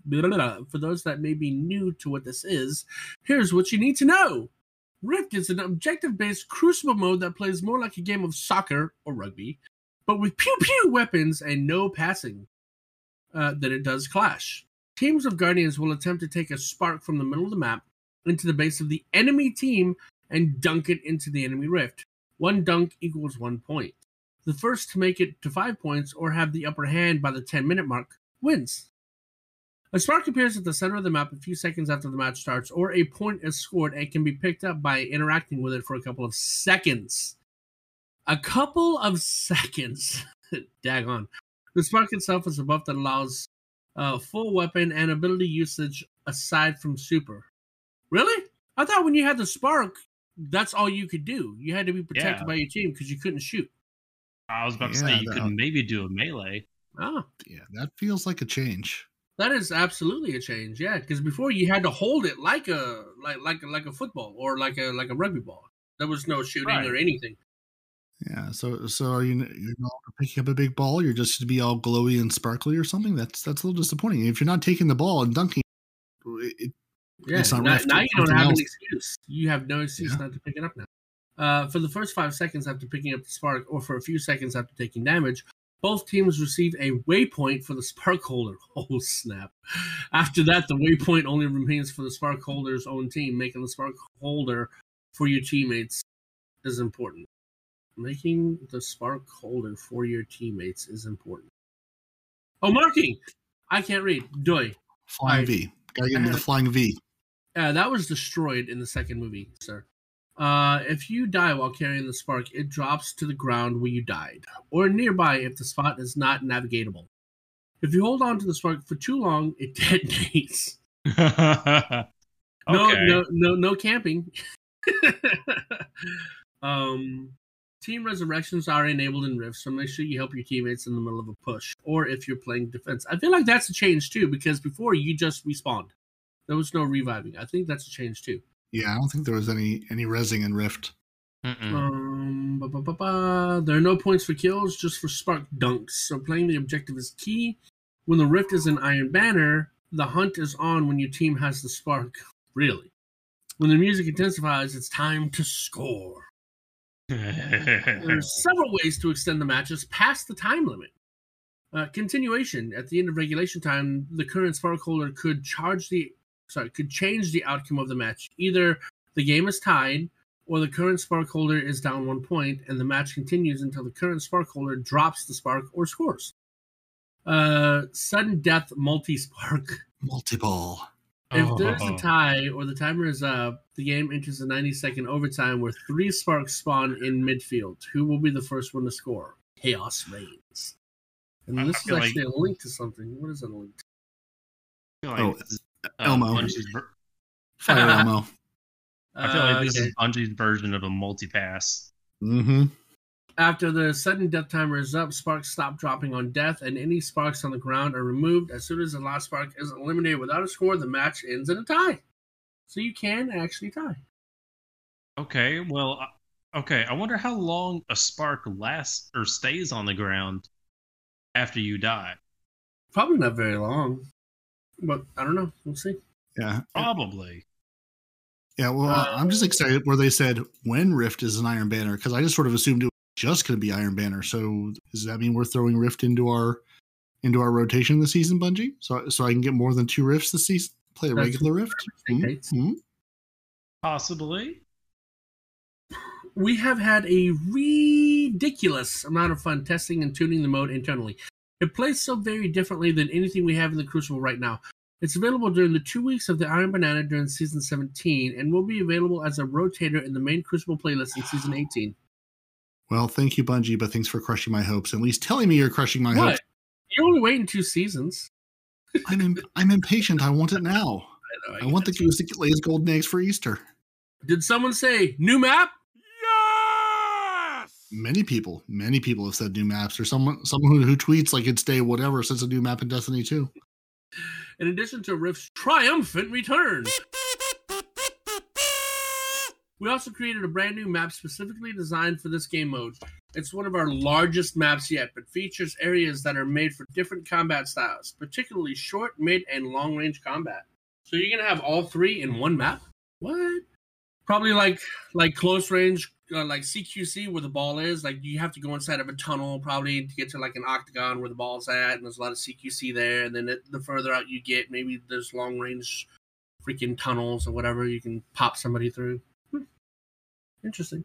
blah, blah, blah, for those that may be new to what this is, here's what you need to know. Rift is an objective-based crucible mode that plays more like a game of soccer or rugby, but with pew pew weapons and no passing uh, than it does Clash. Teams of Guardians will attempt to take a spark from the middle of the map into the base of the enemy team and dunk it into the enemy rift. One dunk equals one point. The first to make it to five points or have the upper hand by the 10 minute mark wins. A spark appears at the center of the map a few seconds after the match starts, or a point is scored and can be picked up by interacting with it for a couple of seconds. A couple of seconds. Dag on. The spark itself is a buff that allows uh, full weapon and ability usage aside from super. Really? I thought when you had the spark, that's all you could do. You had to be protected Yeah. by your team because you couldn't shoot. I was about to say you no. could maybe do a melee. Ah, Yeah, that feels like a change. that is absolutely a change. Yeah, because before you had to hold it like a like like like a football or like a like a rugby ball. There was no shooting Right. or anything. Yeah, so so are you you're not picking up a big ball? You're just to be all glowy and sparkly or something? That's that's a little disappointing. If you're not taking the ball and dunking, it, Yeah, now, now you don't have else. an excuse. You have no excuse Yeah. not to pick it up now. Uh, for the first five seconds after picking up the spark, or for a few seconds after taking damage, both teams receive a waypoint for the spark holder. Oh snap! After that, the waypoint only remains for the spark holder's own team, making the spark holder for your teammates is important. Making the spark holder for your teammates is important. Oh, marking! I can't read. Doi. Flying Right. V. Gotta get into the flying V. Uh, that was destroyed in the second movie, sir. Uh, if you die while carrying the spark, it drops to the ground where you died, or nearby if the spot is not navigatable. If you hold on to the spark for too long, it detonates. okay. No, no, no, no camping. um, team resurrections are enabled in Rift, so make sure you help your teammates in the middle of a push, or if you're playing defense. I feel like that's a change too, because before you just respawned. There was no reviving. I think that's a change too. Yeah, I don't think there was any any resing in Rift. Um, ba, ba, ba, ba. There are no points for kills, just for spark dunks. So playing the objective is key. When the rift is an Iron Banner, the hunt is on when your team has the spark. Really. When the music intensifies, it's time to score. There are several ways to extend the matches past the time limit. Uh, continuation at the end of regulation time, the current spark holder could charge the sorry could change the outcome of the match. Either the game is tied, or the current spark holder is down one point, and the match continues until the current spark holder drops the spark or scores. Uh, sudden death multi spark. Multi-ball. If there's Oh. a tie or the timer is up, the game enters a 90 second overtime where three sparks spawn in midfield. Who will be the first one to score? Chaos reigns. And this is feel like- actually a link to something. What is it a link to? I Oh, like uh, Elmo. Bungie's ver- Fire ammo. I feel like this Uh, is Bungie's version of a multi-pass. Mm-hmm. After the sudden death timer is up, sparks stop dropping on death, and any sparks on the ground are removed. As soon as the last spark is eliminated without a score, the match ends in a tie. So you can actually tie. Okay, well, uh, okay. I wonder how long a spark lasts or stays on the ground after you die. Probably not very long, but I don't know. We'll see. Yeah. Probably. Yeah, well, Uh, I'm just excited where they said when Rift is an Iron Banner because I just sort of assumed it was just going to be Iron Banner. So does that mean we're throwing Rift into our into our rotation this season, Bungie? So so I can get more than two Rifts this season? Play a regular Rift? what Hmm? dictates. Hmm? Possibly. we have had a ridiculous amount of fun testing and tuning the mode internally. It plays so very differently than anything we have in the Crucible right now. It's available during the two weeks of the Iron Banana during Season 17 and will be available as a rotator in the main Crucible playlist in Season 18. Well, thank you, Bungie, but thanks for crushing my hopes. At least telling me you're crushing my What? hopes. You're only waiting two seasons. I'm im- I'm impatient. I want it now. I, know, I want the goose that lays golden eggs for Easter. Did someone say new map? Many people, many people have said new maps, or someone someone who, who tweets like it's day whatever says a new map in Destiny 2. In addition to Rift's triumphant return. We also created a brand new map specifically designed for this game mode. It's one of our largest maps yet, but features areas that are made for different combat styles, particularly short, mid, and long range combat. So you're gonna have all three in one map? What? Probably like like close range, uh, like CQC where the ball is. Like you have to go inside of a tunnel probably to get to like an octagon where the ball's at, and there's a lot of CQC there. And then it, the further out you get, maybe there's long range freaking tunnels or whatever you can pop somebody through. Hmm. Interesting.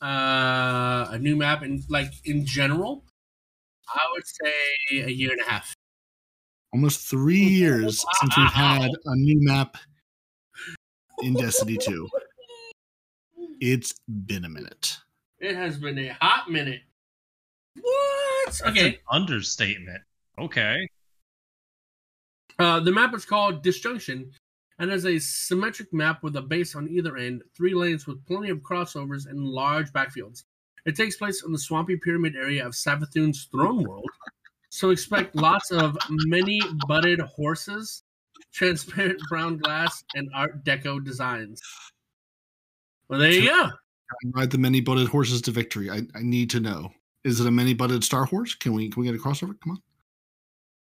Uh, a new map and like in general, I would say a year and a half. Almost three years since we've had a new map in Destiny 2. It's been a minute. It has been a hot minute. What? That's Okay. an understatement. Okay. Uh, the map is called Disjunction and is a symmetric map with a base on either end, three lanes with plenty of crossovers and large backfields. It takes place in the swampy pyramid area of Savathûn's throne world, so expect lots of many butted horses, transparent brown glass, and Art Deco designs. Well, there you go. I ride the many butted horses to victory. I, I need to know. Is it a many butted star horse? Can we can we get a crossover? Come on.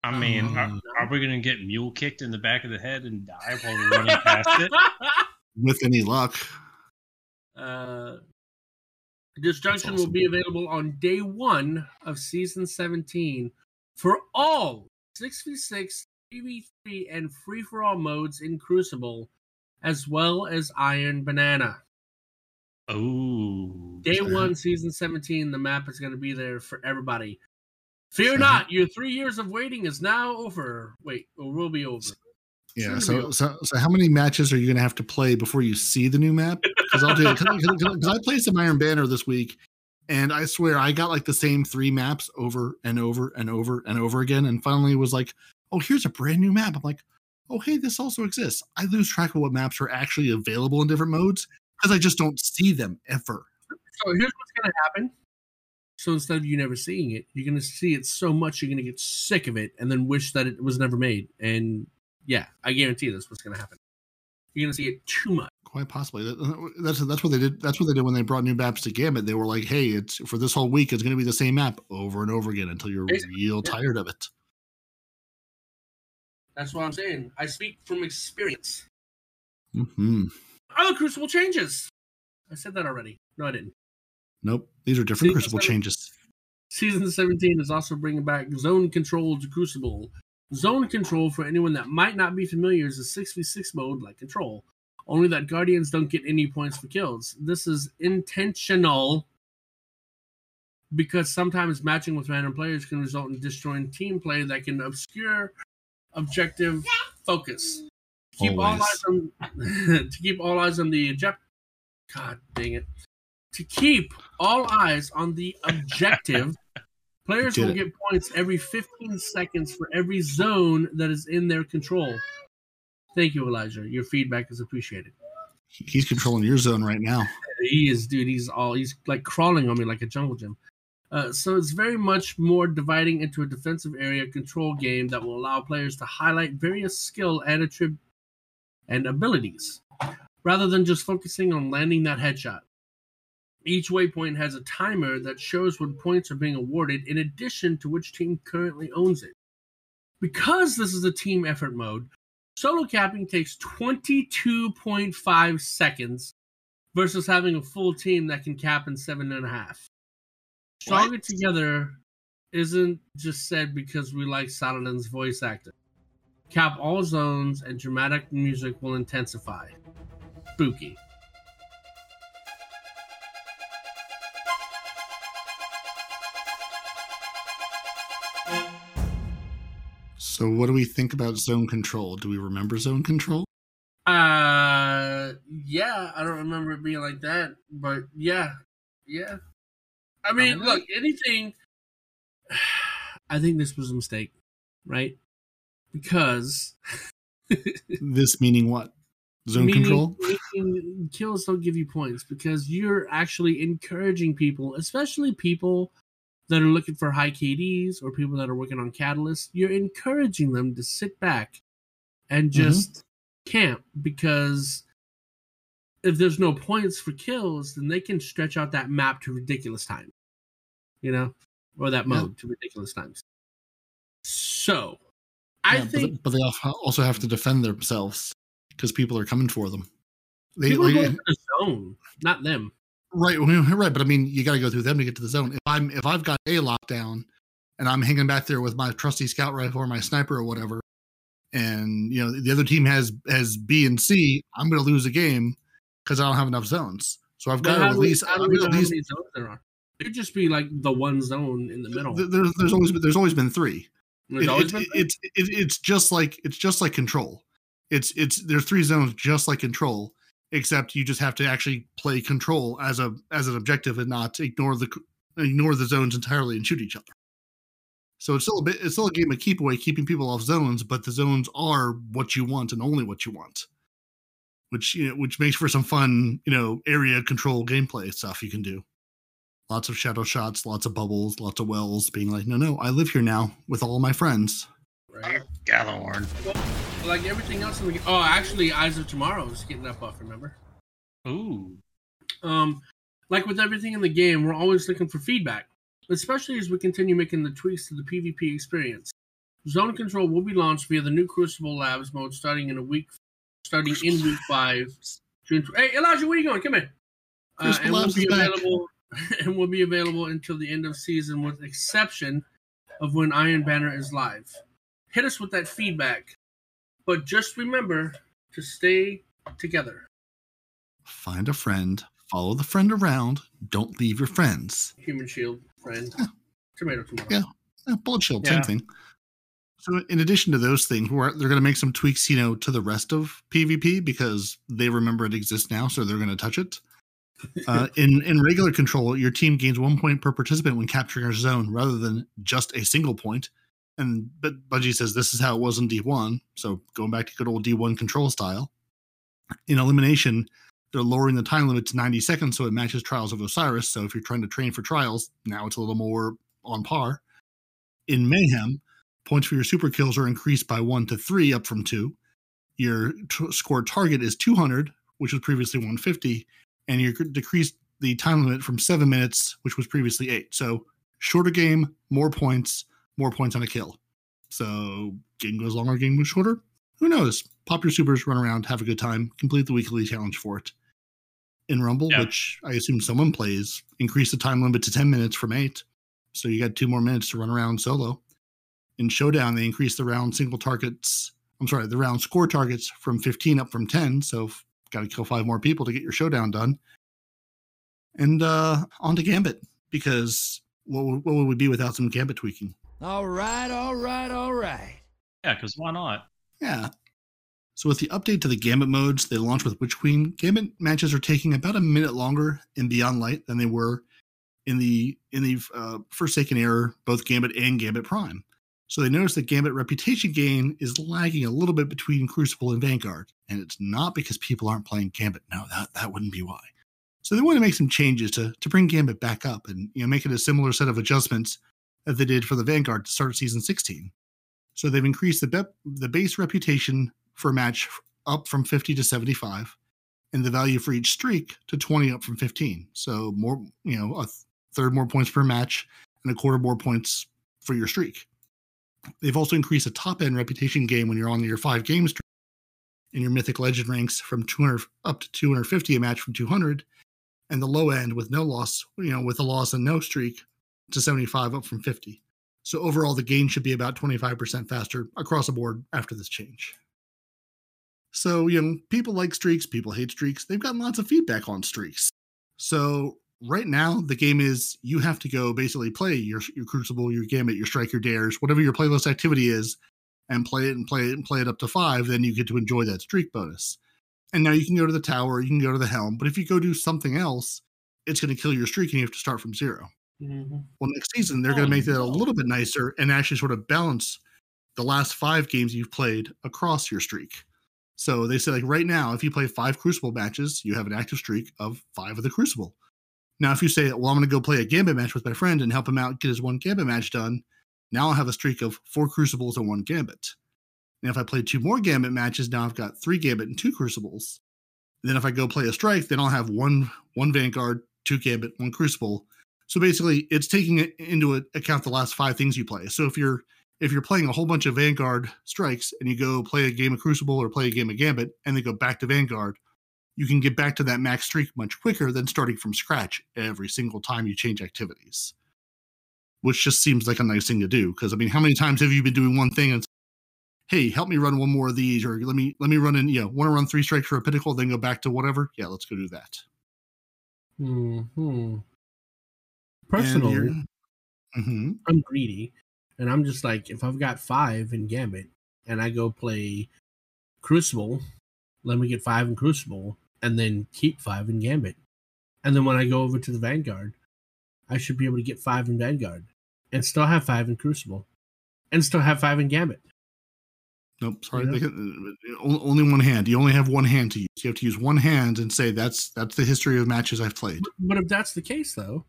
I mean, are, Um, are we going to get mule kicked in the back of the head and die while we're running past it? With any luck. Uh, Disjunction That's will be available on day one of season 17 for all 6v6, 3v3, and free for all modes in Crucible, as well as Iron Banana. Oh, Day one, season 17, the map is going to be there for everybody. Fear Mhm. not, your three years of waiting is now over. Wait, or will be over. Yeah. Soon to be So, so, so how many matches are you going to have to play before you see the new map? Because I'll do it. because I played some Iron Banner this week, and I swear I got like the same three maps over and over and over and over again, and finally was like, oh, here's a brand new map. I'm like, oh, hey, this also exists. I lose track of what maps are actually available in different modes because I just don't see them ever. So here's what's going to happen. So instead of you never seeing it, you're going to see it so much you're going to get sick of it and then wish that it was never made. And yeah, I guarantee that's what's going to happen. You're going to see it too much. Quite possibly. That- That's that's what they did. That's what they did when they brought new maps to Gambit. They were like, "Hey, it's for this whole week. It's going to be the same map over and over again until you're Basically, real yeah. tired of it." That's what I'm saying. I speak from experience. hmm Other Crucible changes. I said that already. No, I didn't. Nope, these are different See, Crucible changes. Season 17 is also bringing back Zone Control to Crucible. Zone Control, for anyone that might not be familiar, is a 6v6 mode like Control, only that Guardians don't get any points for kills. This is intentional because sometimes matching with random players can result in destroying team play that can obscure objective focus. Keep all eyes on to keep all eyes on the object. God dang it! To keep all eyes on the objective, players will it. get points every 15 seconds for every zone that is in their control. Thank you, Elijah. Your feedback is appreciated. He's controlling your zone right now. He is, dude. He's all he's like crawling on me like a jungle gym. Uh, so it's very much more dividing into a defensive area control game that will allow players to highlight various skill and attrib- and abilities, rather than just focusing on landing that headshot. Each waypoint has a timer that shows when points are being awarded, in addition to which team currently owns it. Because this is a team effort mode, solo capping takes 22.5 seconds versus having a full team that can cap in seven and a half. Stronger? Together isn't just said because we like Saladin's voice actor. Cap all zones and dramatic music will intensify. Spooky. So, what do we think about zone control? Do we remember zone control? Uh, yeah, I don't remember it being like that, but yeah, yeah. I mean, look, anything. I think this was a mistake, right? Because This meaning what? Zone meaning- control? meaning kills don't give you points because you're actually encouraging people, especially people that are looking for high KDs or people that are working on Catalyst. You're encouraging them to sit back and Mm-hmm. just camp because if there's no points for kills, then they can stretch out that map to ridiculous time, you know, or that Yeah. mode to ridiculous times. So, I Yeah, but think they- but, they also have to defend themselves because people are coming for them. They, people are like, going eh, to the zone, not them. Right, right, but I mean, you got to go through them to get to the zone. If I'm if I've got a lockdown and I'm hanging back there with my trusty scout rifle or my sniper or whatever, and you know the other team has has B and C, I'm going to lose a game because I don't have enough zones. So I've got to at least, how do I'm we gonna know how many zones there are? It could just be like the one zone in the middle. there's there's always been, there's always been three. It- it- it's it, it's just like it's just like control. It's it's there's three zones just like control, except you just have to actually play control as a as an objective and not ignore the ignore the zones entirely and shoot each other. So it's still a bit it's still a game of keep away, keeping people off zones, but the zones are what you want and only what you want. Which you know, which makes for some fun, you know, area control gameplay stuff you can do. Lots of shadow shots, lots of bubbles, lots of wells, being like, no, no, I live here now with all my friends. right? Gjallarhorn. Like everything else in the game. Oh, actually, Eyes of Tomorrow is getting that buff. Remember? Ooh. Um, like with everything in the game, we're always looking for feedback, especially as we continue making the tweaks to the PvP experience. Zone control will be launched via the new Crucible Labs mode starting in a week, starting in week five. June. Hey, Elijah, where you going? Come here. Uh, Crucible and will Labs be is back. Available and will be available until the end of season, with exception of when Iron Banner is live. Hit us with that feedback, but just remember to stay together. Find a friend, follow the friend around, don't leave your friends. Human shield, friend. Tomato, tomato. Yeah. Eh, bullet shield, Yeah. same thing. So, in addition to those things, we're, they're going to make some tweaks, you know, to the rest of PvP because they remember it exists now, so they're going to touch it. Uh, in in regular control, your team gains one point per participant when capturing a zone, rather than just a single point. And but Bungie says this is how it was in D1, so going back to good old D1 control style. In elimination, they're lowering the time limit to 90 seconds so it matches Trials of Osiris. So if you're trying to train for trials, now it's a little more on par. In Mayhem, points for your super kills are increased by one to three, up from two. Your t- score target is 200, which was previously 150, and you decreased the time limit from seven minutes, which was previously eight. So shorter game, more points, more points on a kill. So game goes longer, game goes shorter. Who knows? Pop your supers, run around, have a good time, complete the weekly challenge for it. In Rumble, Yeah. which I assume someone plays, increase the time limit to 10 minutes from eight. So you got two more minutes to run around solo. In Showdown, they increased the round single targets. I'm sorry, the round score targets from 15 up from 10. So got to kill five more people to get your showdown done. And uh on to Gambit because what would, what would we be without some Gambit tweaking? All right, all right, all right. Yeah, because why not? Yeah. So with the update to the Gambit modes, they launched with Witch Queen. Gambit matches are taking about a minute longer in Beyond Light than they were in the in the uh, Forsaken Era, both Gambit and Gambit Prime. So they notice that Gambit reputation gain is lagging a little bit between Crucible and Vanguard, and it's not because people aren't playing Gambit. No, that that wouldn't be why. So they want to make some changes to to bring Gambit back up and you know make it a similar set of adjustments that they did for the Vanguard to start season 16. So they've increased the be- the base reputation for a match up from 50 to 75 and the value for each streak to 20 up from 15. So more, you know, a th- third more points per match and a quarter more points for your streak. They've also increased the top end reputation game when you're on your five games in your mythic legend ranks from 200 up to 250 a match from 200 and the low end with no loss, you know, with a loss and no streak to 75 up from 50. So overall, the gain should be about 25% faster across the board after this change. So, you know, people like streaks, people hate streaks. They've gotten lots of feedback on streaks. So right now, the game is you have to go basically play your your Crucible, your Gambit, your Strike, your Dares, whatever your playlist activity is, and play it and play it and play it up to five. Then you get to enjoy that streak bonus. And now you can go to the tower, you can go to the helm, but if you go do something else, it's going to kill your streak and you have to start from zero. Mhm. Well, next season they're going Oh, to make that a little bit nicer and actually sort of balance the last five games you've played across your streak. So they say like right now, if you play five Crucible matches, you have an active streak of five of the Crucible. Now, if you say, well, I'm going to go play a Gambit match with my friend and help him out get his one Gambit match done, now I'll have a streak of four Crucibles and one Gambit. Now, if I play two more Gambit matches, now I've got three Gambit and two Crucibles. then if I go play a Strike, then I'll have one one Vanguard, two Gambit, one Crucible. So basically, it's taking into account the last five things you play. So if you're if you're playing a whole bunch of Vanguard strikes and you go play a game of Crucible or play a game of Gambit and then go back to Vanguard, you can get back to that max streak much quicker than starting from scratch every single time you change activities. Which just seems like a nice thing to do. Because I mean, how many times have you been doing one thing and hey, help me run one more of these, or let me let me run in, you know, want to run three strikes for a pinnacle, then go back to whatever? Yeah, let's go do that. Mhm. Personally, hmm I'm greedy, and I'm just like, if I've got five in Gambit, and I go play Crucible, let me get five in Crucible, and then keep five in Gambit, and then when I go over to the Vanguard, I should be able to get five in Vanguard, and still have five in Crucible, and still have five in Gambit. Nope, sorry. Yeah. they can- uh, only only one hand. You only have one hand to use. You have to use one hand and say that's that's the history of matches I've played. But if that's the case, though,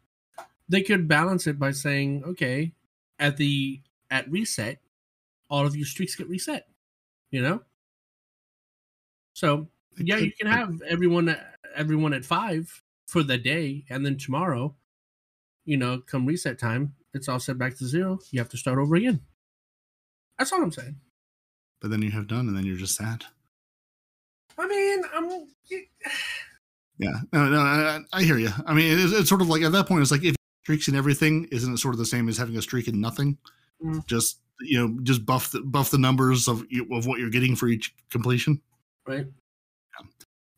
they could balance it by saying, okay, at the at reset, all of your streaks get reset. You know. So yeah, you can have everyone everyone at five for the day, and then tomorrow, you know, come reset time, it's all set back to zero. You have to start over again. That's all I'm saying. But then you have done, and then you're just sad. I mean, I'm. Yeah, no, no, I, I hear you. I mean, it's, it's sort of like at that point, it's like if streaks and everything, isn't it sort of the same as having a streak in nothing? Mm. Just you know, just buff the, buff the numbers of you- of what you're getting for each completion, Right.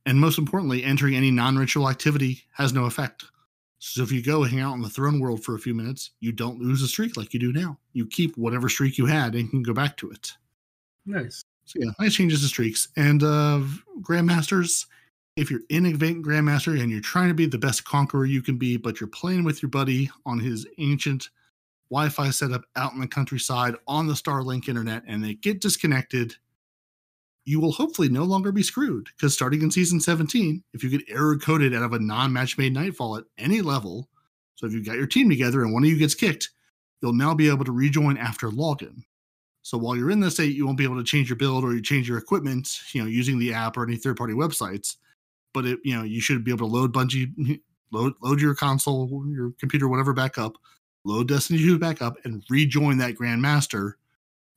And most importantly, entering any non-ritual activity has no effect. So if you go hang out in the throne world for a few minutes, you don't lose a streak like you do now. You keep whatever streak you had and can go back to it. Nice. So yeah, nice changes to streaks. And uh Grandmasters, if you're in Advanced Grandmaster and you're trying to be the best conqueror you can be, but you're playing with your buddy on his ancient Wi-Fi setup out in the countryside on the Starlink internet and they get disconnected, you will hopefully no longer be screwed. Because starting in season 17, if you get error coded out of a non-match made nightfall at any level, so if you've got your team together and one of you gets kicked, you'll now be able to rejoin after login. So while you're in the state, you won't be able to change your build or you change your equipment, you know, using the app or any third-party websites. But it, you know, you should be able to load Bungie, load load your console, your computer, whatever back up, load Destiny 2 back up, and rejoin that Grandmaster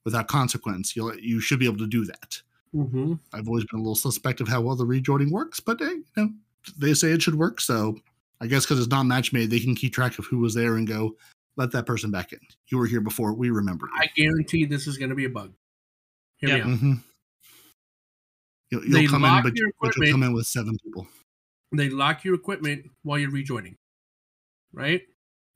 without consequence. You'll you should be able to do that. Mm-hmm. I've always been a little suspect of how well the rejoining works, but eh, you know, they say it should work. So I guess because it's not match made, they can keep track of who was there and go, let that person back in. You were here before. We remember. you." I guarantee this is going to be a bug. Hear Yeah. Mhm. You'll, you'll come in, but, but you'll come in with seven people They lock your equipment while you're rejoining, right?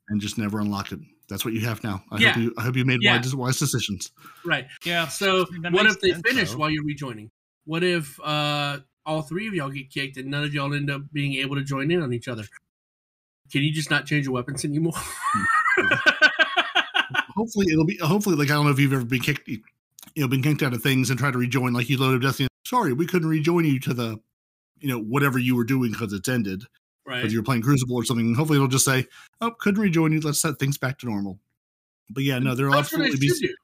and just never unlock it. That's what you have now. I Yeah. hope you. I hope you made Yeah. wise, wise decisions. Right. Yeah. So That what if they sense, finish though. while you're rejoining? What if uh, all three of y'all get kicked and none of y'all end up being able to join in on each other? Can you just not change your weapons anymore? Hopefully, it'll be. Hopefully, like I don't know if you've ever been kicked, you know, been kicked out of things and tried to rejoin. Like you loaded up Destiny. Sorry, we couldn't rejoin you to the, you know, whatever you were doing because it's ended. Right. Because you're playing Crucible or something. Hopefully, it'll just say, "Oh, couldn't rejoin you. Let's set things back to normal." But yeah, no, there'll That's absolutely be.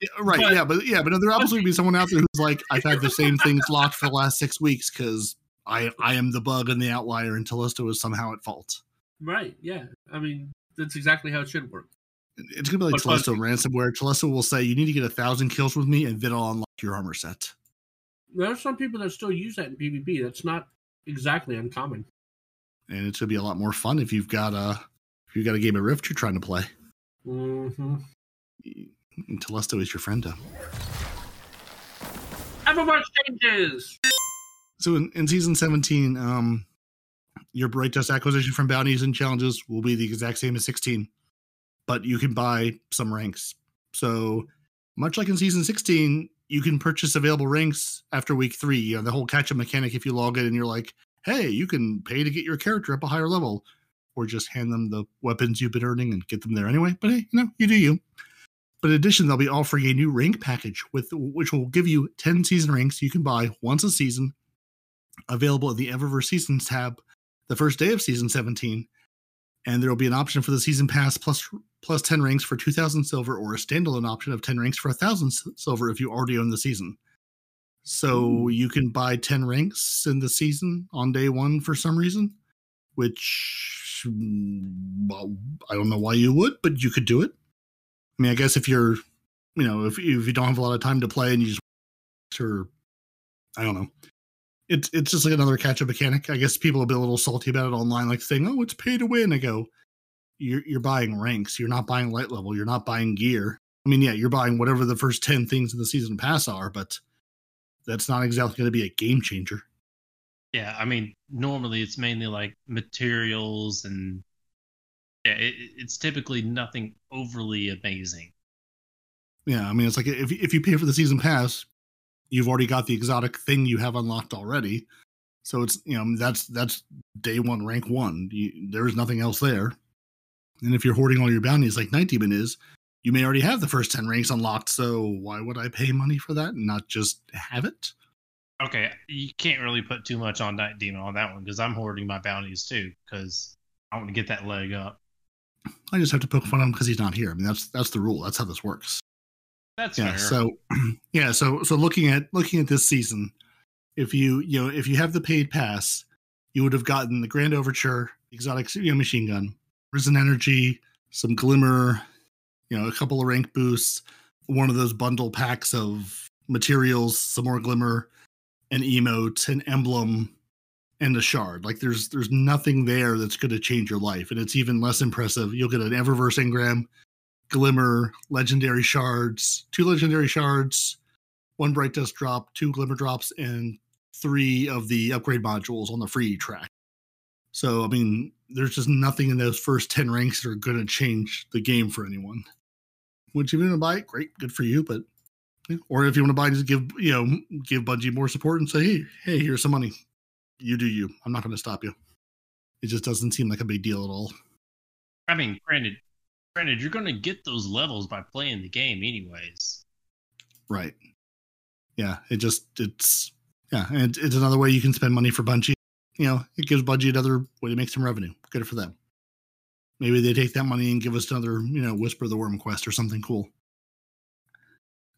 Yeah, right. But- yeah, but yeah, but no, there'll absolutely be someone out there who's like, I've had the same things locked for the last six weeks because I I am the bug and the outlier, and Telesto is somehow at fault. Right. Yeah. I mean, that's exactly how it should work. It's gonna be like But Telesto ransomware. Telesto will say you need to get a thousand kills with me, and then I'll unlock your armor set. There are some people that still use that in PvP. That's not exactly uncommon. And it's gonna be a lot more fun if you've got a if you've got a game of Rift you're trying to play. Mm-hmm. And Telesto is your friend. Eververse changes. So in, in season 17, um, your bright dust acquisition from bounties and challenges will be the exact same as 16, but you can buy some ranks. So much like in season 16, you can purchase available ranks after week three. You know, the whole catch up mechanic, if you log in and you're like, hey, you can pay to get your character up a higher level, or just hand them the weapons you've been earning and get them there anyway. But hey, you know, you do you. But in addition, they'll be offering a new rank package with which will give you 10 season ranks you can buy once a season available at the Eververse Seasons tab the first day of season 17. And there will be an option for the season pass plus plus 10 ranks for 2000 silver or a standalone option of 10 ranks for 1,000 silver if you already own the season. So you can buy 10 ranks in the season on day 1 for some reason, which mm, well, I don't know why you would, but you could do it. I mean, I guess if you're, you know, if, if you don't have a lot of time to play and you just or I don't know it's it's just like another catch up mechanic. I guess people will be a little salty about it online, like saying, "Oh, it's pay to win." I go, "You're you're buying ranks. You're not buying light level. You're not buying gear. I mean, yeah, you're buying whatever the first ten things in the season pass are, but that's not exactly going to be a game changer." Yeah, I mean, normally it's mainly like materials and yeah, it, it's typically nothing overly amazing. Yeah, I mean, it's like if if you pay for the season pass, you've already got the exotic thing you have unlocked already. So it's you know that's that's day one, rank one. You, there's nothing else there. And if you're hoarding all your bounties like Night Demon is, you may already have the first ten ranks unlocked. So why would I pay money for that and not just have it? Okay, you can't really put too much on Night Demon on that one because I'm hoarding my bounties too because I want to get that leg up. I just have to poke fun at him because he's not here. I mean that's that's the rule. That's how this works. That's yeah fair. so yeah so so looking at looking at this season if you you know if you have the paid pass you would have gotten the grand overture exotic you know, machine gun risen energy some glimmer you know a couple of rank boosts one of those bundle packs of materials, some more glimmer, an emote, an emblem, and a shard. Like there's there's nothing there that's going to change your life, and it's even less impressive. You'll get an Eververse engram, glimmer, legendary shards, two legendary shards, one bright dust drop, two glimmer drops, and three of the upgrade modules on the free track. So I mean, there's just nothing in those first ten ranks that are going to change the game for anyone. Would you want to buy it? Great, good for you. But or if you want to buy, just give you know give Bungie more support and say, hey, hey, here's some money. You do you. I'm not going to stop you. It just doesn't seem like a big deal at all. I mean, granted, granted, you're going to get those levels by playing the game, anyways. Right. Yeah. It just it's yeah, and it's another way you can spend money for Bungie. You know, it gives Bungie another way to make some revenue. Good for them. Maybe they take that money and give us another, you know, Whisper the Worm quest or something cool.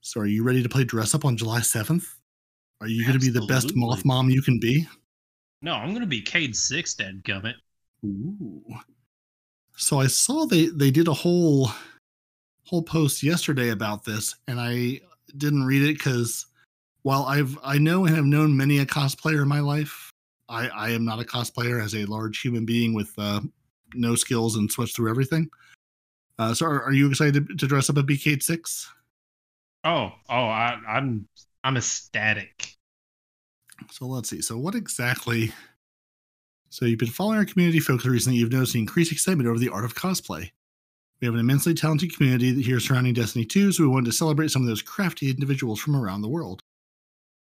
So, are you ready to play dress up on July 7th? Are you going to be the best moth mom you can be? No, I'm going to be Cayde Six, dead gummit. Ooh. So I saw they they did a whole whole post yesterday about this, and I didn't read it because while I've I know and have known many a cosplayer in my life, I I am not a cosplayer as a large human being with uh, no skills and switch through everything. Uh, so are, are you excited to, to dress up a BK six? Oh, oh, I, I'm I'm ecstatic. So let's see. So what exactly? So you've been following our community focus recently. You've noticed the increased excitement over the art of cosplay. We have an immensely talented community here surrounding Destiny 2, so we wanted to celebrate some of those crafty individuals from around the world.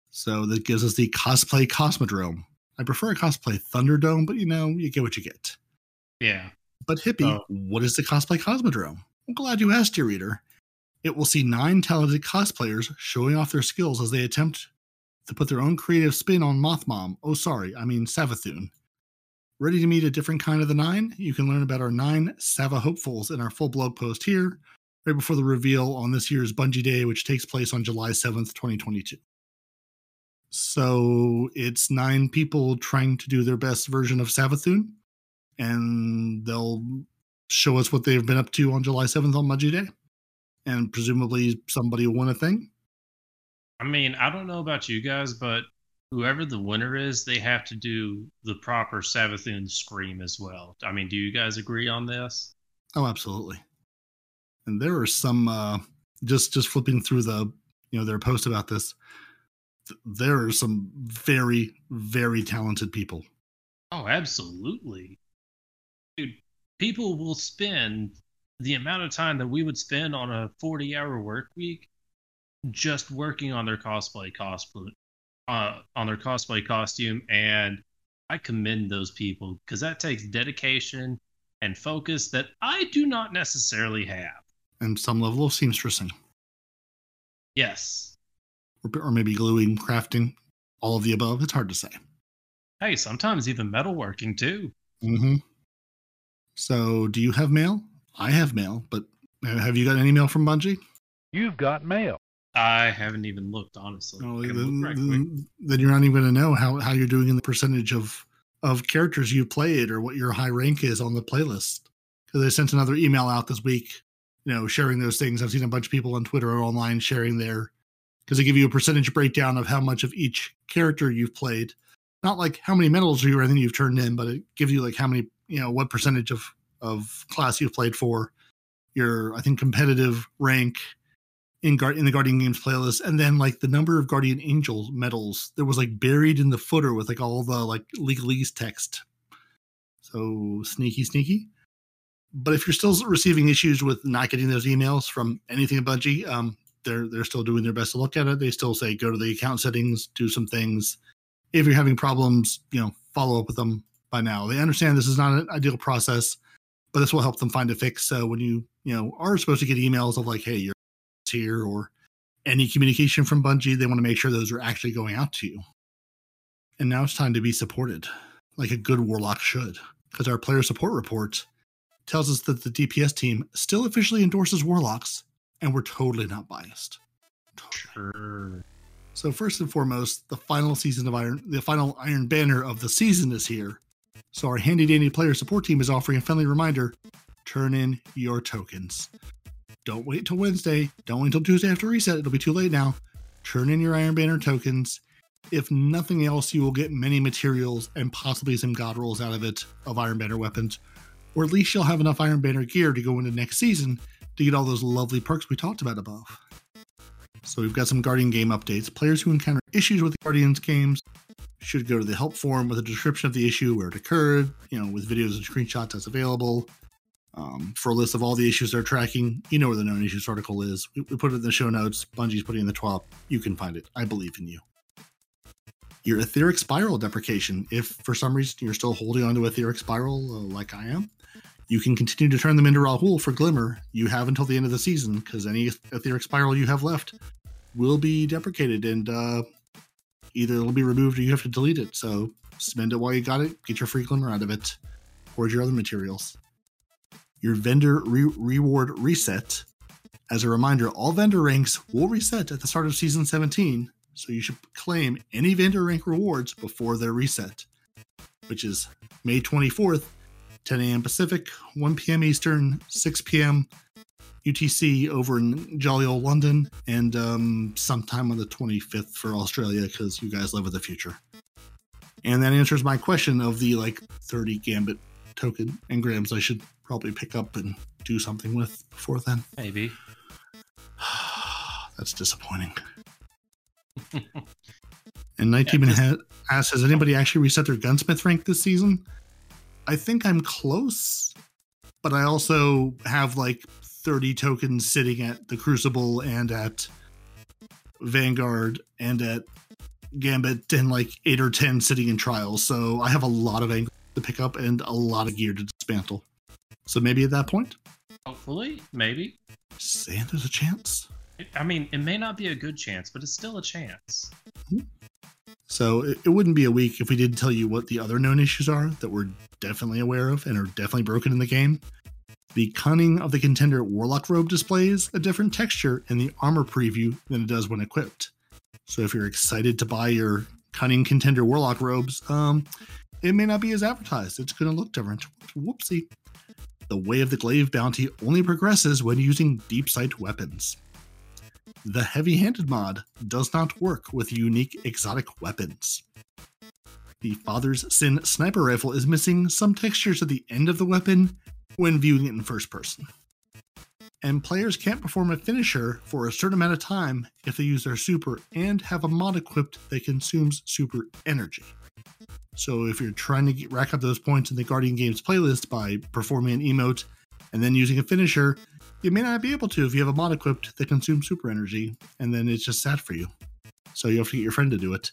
So that gives us the cosplay Cosmodrome. I prefer a cosplay Thunderdome, but you know, you get what you get. Yeah. But Hippie, oh. what is the cosplay Cosmodrome? I'm glad you asked, your reader. It will see nine talented cosplayers showing off their skills as they attempt to put their own creative spin on Mothmom. Oh, sorry, I mean Savathûn. Ready to meet a different kind of the nine? You can learn about our nine Sava hopefuls in our full blog post here, right before the reveal on this year's Bungie Day, which takes place on July 7th, 2022. So it's nine people trying to do their best version of Savathûn, and they'll show us what they've been up to on July 7th on Bungie Day. And presumably somebody will win a thing. I mean, I don't know about you guys, but whoever the winner is, they have to do the proper Savathûn scream as well. I mean, do you guys agree on this? Oh, absolutely. And there are some uh just just flipping through the you know their post about this. Th- there are some very very talented people. Oh, absolutely. Dude, people will spend the amount of time that we would spend on a 40 hour work week just working on their cosplay cosplay uh, on their cosplay costume and i commend those people because that takes dedication and focus that i do not necessarily have. And some level of seamstressing. Yes. Or, or maybe gluing crafting all of the above. It's hard to say. Hey sometimes even metalworking too. Mm-hmm so do you have mail i have mail but uh, have you got any mail from bungie you've got mail I haven't even looked, honestly. Oh, then, right then, then, you're not even going to know how, how you're doing in the percentage of of characters you played or what your high rank is on the playlist. Because they sent another email out this week, you know, sharing those things. I've seen a bunch of people on Twitter or online sharing their because they give you a percentage breakdown of how much of each character you've played. Not like how many medals you or anything you've turned in, but it gives you like how many, you know, what percentage of of class you've played for, your I think competitive rank, in guard in the Guardian Games playlist, and then like the number of Guardian Angel medals that was like buried in the footer with like all the like legalese text. So sneaky, sneaky. But if you're still receiving issues with not getting those emails from anything Bungie, um, they're they're still doing their best to look at it. They still say go to the account settings, do some things. If you're having problems, you know, follow up with them by now. They understand this is not an ideal process, but this will help them find a fix. So when you you know are supposed to get emails of like, hey, you're here or any communication from Bungie, they want to make sure those are actually going out to you. And now it's time to be supported, like a good Warlock should, because our player support report tells us that the DPS team still officially endorses Warlocks, and we're totally not biased. Totally. Sure. So first and foremost, the final season of Iron, the final Iron Banner of the season is here. So our handy dandy player support team is offering a friendly reminder: turn in your tokens don't wait till Wednesday. Don't wait till Tuesday after reset. It'll be too late now. Turn in your Iron Banner tokens. If nothing else, you will get many materials and possibly some god rolls out of it of Iron Banner weapons. Or at least you'll have enough Iron Banner gear to go into next season to get all those lovely perks we talked about above. So we've got some Guardian game updates. Players who encounter issues with Guardians games should go to the help forum with a description of the issue, where it occurred, you know, with videos and screenshots as available. Um, for a list of all the issues they're tracking, you know where the known issues article is. We, we put it in the show notes. Bungie's putting in the twab. You can find it. I believe in you. Your etheric spiral deprecation. If for some reason you're still holding on to etheric spiral uh, like I am, you can continue to turn them into Rahool for Glimmer. You have until the end of the season because any etheric spiral you have left will be deprecated and uh, either it'll be removed or you have to delete it. So spend it while you got it, get your free Glimmer out of it, or your other materials. Your vendor re- reward reset. As a reminder, all vendor ranks will reset at the start of season 17, so you should claim any vendor rank rewards before their reset, which is May 24th 10 a.m. Pacific, 1 p.m. Eastern, 6 p.m. UTC over in jolly old London, and um, sometime on the 25th for Australia because you guys live in the future. And that answers my question of the like 30 Gambit token engrams I should probably pick up and do something with before then. Maybe. That's disappointing. and Night Demon this- ha- asks, has anybody actually reset their gunsmith rank this season? I think I'm close, but I also have like 30 tokens sitting at the Crucible and at Vanguard and at Gambit and like eight or 10 sitting in trials. So I have a lot of angles to pick up and a lot of gear to dismantle. So maybe at that point, Hopefully, maybe. saying there's a chance. I mean, it may not be a good chance, but it's still a chance. Hmm. So it, it wouldn't be a week if we didn't tell you what the other known issues are that we're definitely aware of and are definitely broken in the game. The cunning of the contender warlock robe displays a different texture in the armor preview than it does when equipped. So if you're excited to buy your cunning contender warlock robes, um, it may not be as advertised. It's going to look different. Whoopsie. The Way of the Glaive bounty only progresses when using deep sight weapons. The heavy handed mod does not work with unique exotic weapons. The Father's Sin sniper rifle is missing some textures at the end of the weapon when viewing it in first person. And players can't perform a finisher for a certain amount of time if they use their super and have a mod equipped that consumes super energy. So if you're trying to get, rack up those points in the Guardian Games playlist by performing an emote and then using a finisher, you may not be able to if you have a mod equipped that consumes super energy, and then it's just sad for you. So you have to get your friend to do it.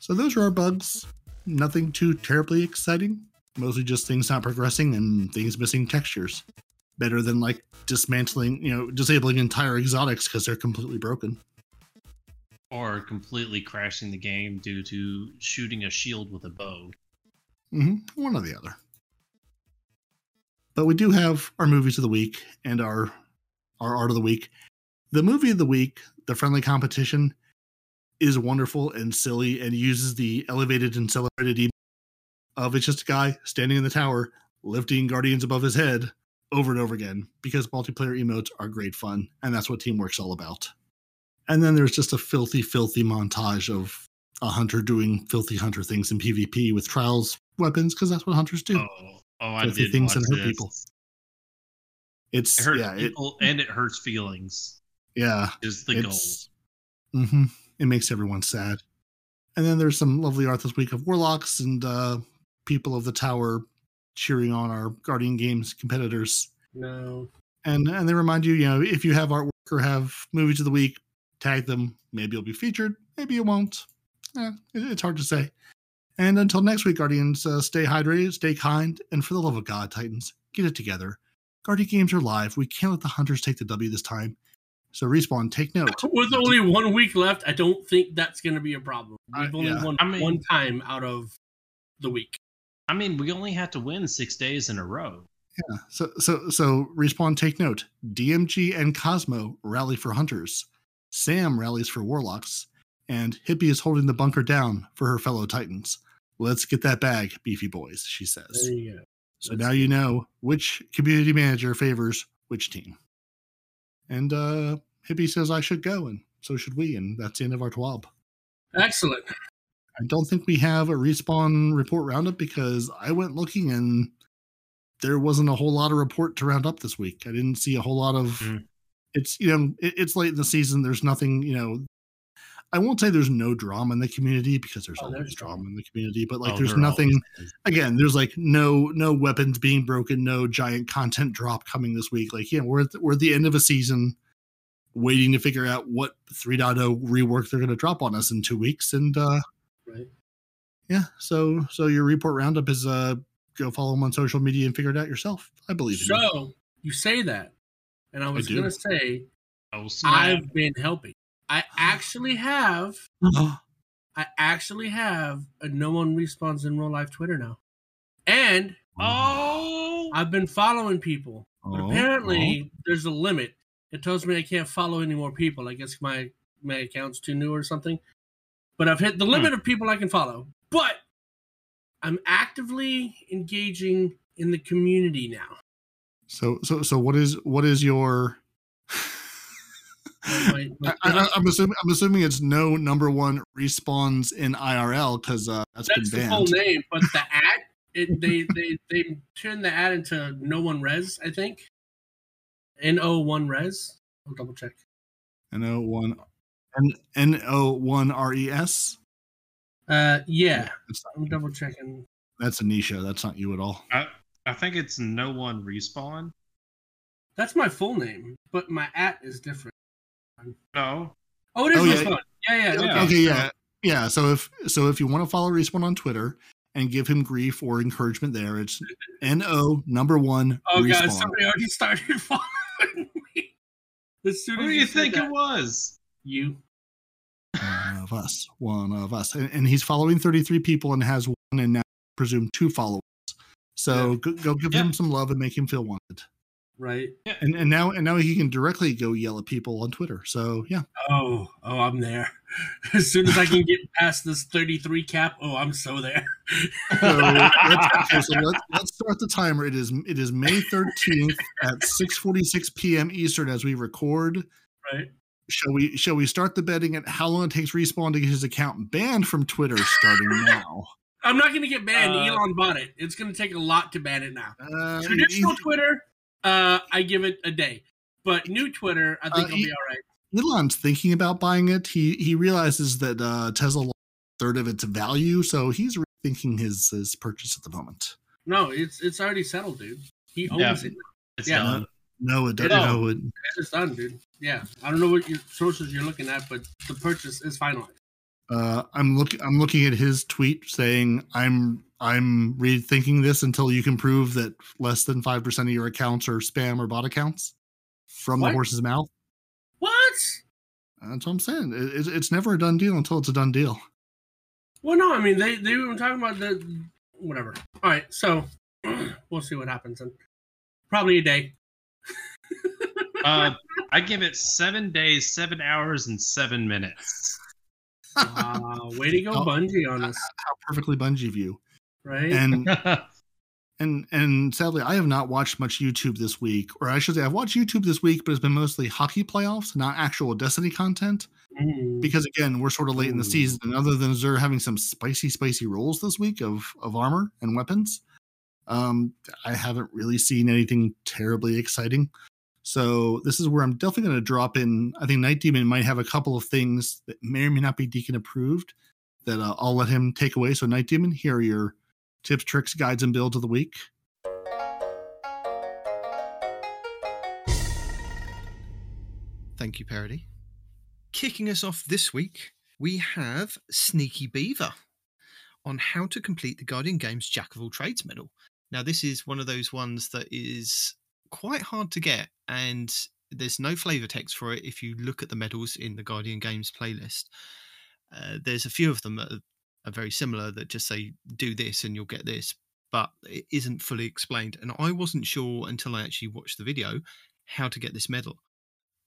So those are our bugs. Nothing too terribly exciting. Mostly just things not progressing and things missing textures. Better than like dismantling, you know, disabling entire exotics because they're completely broken. Or completely crashing the game due to shooting a shield with a bow. hmm One or the other. But we do have our movies of the week and our our art of the week. The movie of the week, the friendly competition, is wonderful and silly and uses the elevated and celebrated of it's just a guy standing in the tower lifting guardians above his head over and over again because multiplayer emotes are great fun and that's what teamwork's all about. And then there's just a filthy, filthy montage of a hunter doing filthy hunter things in PvP with trials weapons because that's what hunters do. Oh, oh, I Filthy did things watch and hurt this. people. It's It hurts yeah, it, and it hurts feelings. yeah, Is the goal. it's hmm it makes everyone sad. And then there's some lovely art this week of warlocks and uh, people of the tower cheering on our Guardian Games competitors. No. And and they remind you, you know, if you have artwork or have movies of the week, tag them. Maybe you'll be featured. Maybe you won't. Eh, it- it's hard to say. And until next week, Guardians, uh, stay hydrated, stay kind, and for the love of God, Titans, get it together. Guardian games are live. We can't let the hunters take the W this time. So respawn, take note. With only one week left, I don't think that's going to be a problem. We've Uh, only yeah. won I mean- one time out of the week. I mean, we only had to win six days in a row. Yeah. So so so respawn, take note. DMG and Cozmo rally for hunters. Sam rallies for warlocks, and Hippie is holding the bunker down for her fellow Titans. Let's get that bag, beefy boys, she says. There you go. So now you know which community manager favors which team. And uh Hippie says I should go, and so should we, and that's the end of our twab. Excellent. I don't think we have a respawn report roundup because I went looking and there wasn't a whole lot of report to round up this week. I didn't see a whole lot of. Mm. It's you know it, it's late in the season. There's nothing you know. I won't say there's no drama in the community because there's Oh, always there's drama in the community, but like Oh, there's nothing. Again, there's like no no weapons being broken, no giant content drop coming this week. Like yeah, we're at the, we're at the end of a season, waiting to figure out what 3.0 rework they're going to drop on us in two weeks, and uh Right. yeah so so your report roundup is uh go follow him on social media and figure it out yourself i believe in you. So you say that, and I was do. gonna say Oh, snap. I've been helping. I actually have. I actually have a no one respawns in real life Twitter now, and Oh, I've been following people. But Oh, apparently, there's a limit. It tells me I can't follow any more people. I guess my my account's too new or something. But I've hit the limit of people I can follow. But I'm actively engaging in the community now. so so so what is what is your I, I'm assuming I'm assuming it's no number one respawns in IRL because uh, that's that's the been full banned. name, but the ad it, they they they turned the ad into no one res. I think N O one res. I'll double check. N O one N N O one R E S. Uh, yeah, That's I'm double checking. that's Anisha. That's not you at all. I, I think it's no one respawn. That's my full name, but my at is different. No, Oh, it is Oh, yeah. Respawn. Yeah, yeah. Okay, Yeah. okay, so- yeah, yeah. So if so, if you want to follow Respawn on Twitter and give him grief or encouragement, there it's N O number one Oh Respawn. god, somebody already started following me. As soon who as do you said think that, it was? You. One of us, one of us, and, and he's following 33 people and has one and now presume two followers. So Yeah. go, go give Yeah. him some love and make him feel wanted. Right. And and now and now he can directly go yell at people on Twitter. So yeah, Oh, oh, I'm there. As soon as I can get past this 33 cap, oh, I'm so there. so let's, okay, so let's, let's start the timer. It is it is May 13th at 6:46 p.m. Eastern as we record. right. Shall we shall we start the betting at how long it takes Respawn to get his account banned from Twitter starting now? I'm not going to get banned. Uh, Elon bought it. It's going to take a lot to ban it now. Uh, Traditional he- Twitter, uh, I give it a day. But new Twitter, I think Uh, I'll he- be all right. Elon's thinking about buying it. He he realizes that uh, Tesla lost a third of its value, so he's rethinking his his purchase at the moment. No, it's it's already settled, dude. He owns Yeah. it. It's Yeah. done. No, it doesn't. No, it, It's done, dude. Yeah. I don't know what your sources you're looking at, but the purchase is finalized. uh, I'm looking. I'm looking at his tweet saying, "I'm I'm rethinking this until you can prove that less than five percent of your accounts are spam or bot accounts from What? the horse's mouth." What? That's what I'm saying. It, it's- it's never a done deal until it's a done deal. Well, no, I mean they they were talking about the whatever. All right, so we'll see what happens in probably a day. Uh, I give it seven days, seven hours, and seven minutes. Wow, way to go. Bungie on us, How perfectly Bungie view. right? And and and sadly, I have not watched much YouTube this week, or I should say, I've watched YouTube this week, but it's been mostly hockey playoffs, not actual Destiny content. Mm. Because again, we're sort of late in the season, and other than Xûr having some spicy, spicy rolls this week of of armor and weapons, um, I haven't really seen anything terribly exciting. So this is where I'm definitely going to drop in. I think Night Demon might have a couple of things that may or may not be Deacon approved that uh, I'll let him take away. So Night Demon, here are your tips, tricks, guides, and builds of the week. Thank you, Parody. Kicking us off this week, we have Sneaky Beaver on how to complete the Guardian Games Jack of All Trades medal. Now, this is one of those ones that is quite hard to get, and there's no flavor text for it if you look at the medals in the Guardian Games playlist. Uh, there's a few of them that are, are very similar that just say, do this and you'll get this, but it isn't fully explained. And I wasn't sure until I actually watched the video how to get this medal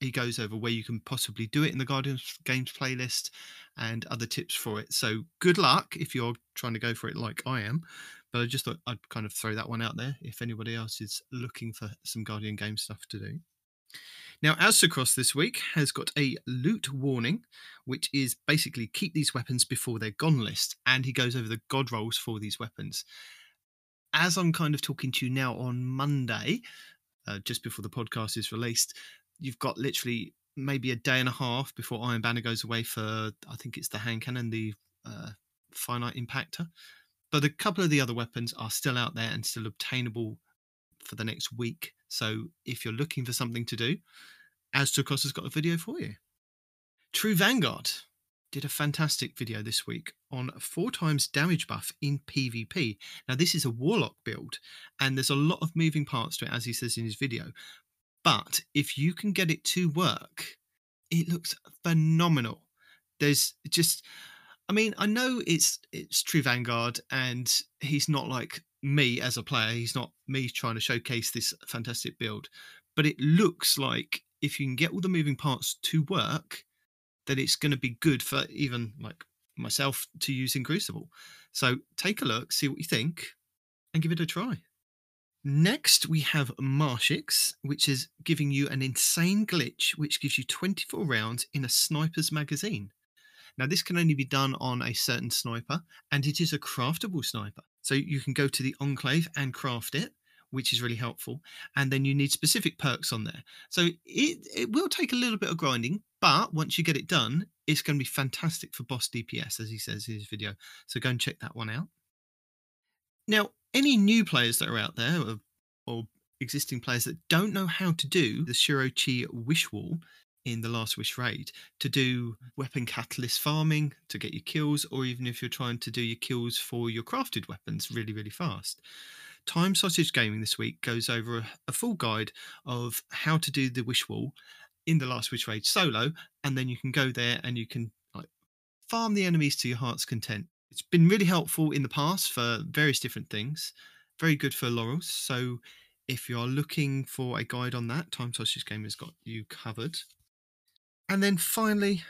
he goes over where you can possibly do it in the Guardian Games playlist and other tips for it. So good luck if you're trying to go for it like I am. But I just thought I'd kind of throw that one out there if anybody else is looking for some Guardian game stuff to do. Now, Aztecross this week has got a loot warning, which is basically keep these weapons before they're gone list, and he goes over the god rolls for these weapons. As I'm kind of talking to you now on Monday, uh, just before the podcast is released, you've got literally maybe a day and a half before Iron Banner goes away for, I think it's the hand cannon, the uh, finite impactor. But a couple of the other weapons are still out there and still obtainable for the next week. So if you're looking for something to do, Aztecross has got a video for you. True Vanguard did a fantastic video this week on four times damage buff in PvP. Now, this is a Warlock build, and there's a lot of moving parts to it, as he says in his video. But if you can get it to work, it looks phenomenal. There's just, I mean, I know it's it's True Vanguard, and he's not like me as a player. He's not me trying to showcase this fantastic build, but it looks like if you can get all the moving parts to work, that it's going to be good for even like myself to use in Crucible. So take a look, see what you think, and give it a try. Next, we have Marshix, which is giving you an insane glitch, which gives you 24 rounds in a sniper's magazine. Now, this can only be done on a certain sniper, and it is a craftable sniper. So you can go to the Enclave and craft it, which is really helpful. And then you need specific perks on there. So it, it will take a little bit of grinding, but once you get it done, it's going to be fantastic for boss DPS, as he says in his video. So go and check that one out. Now, any new players that are out there, or, or existing players that don't know how to do the Shuro Chi Wish Wall, in the Last Wish raid to do weapon catalyst farming to get your kills, or even if you're trying to do your kills for your crafted weapons really, really fast. Time Sausage Gaming this week goes over a, a full guide of how to do the Wish Wall in the Last Wish raid solo, and then you can go there and you can like farm the enemies to your heart's content. It's been really helpful in the past for various different things. Very good for laurels. So if you are looking for a guide on that, Time Sausage Gaming has got you covered. And then finally,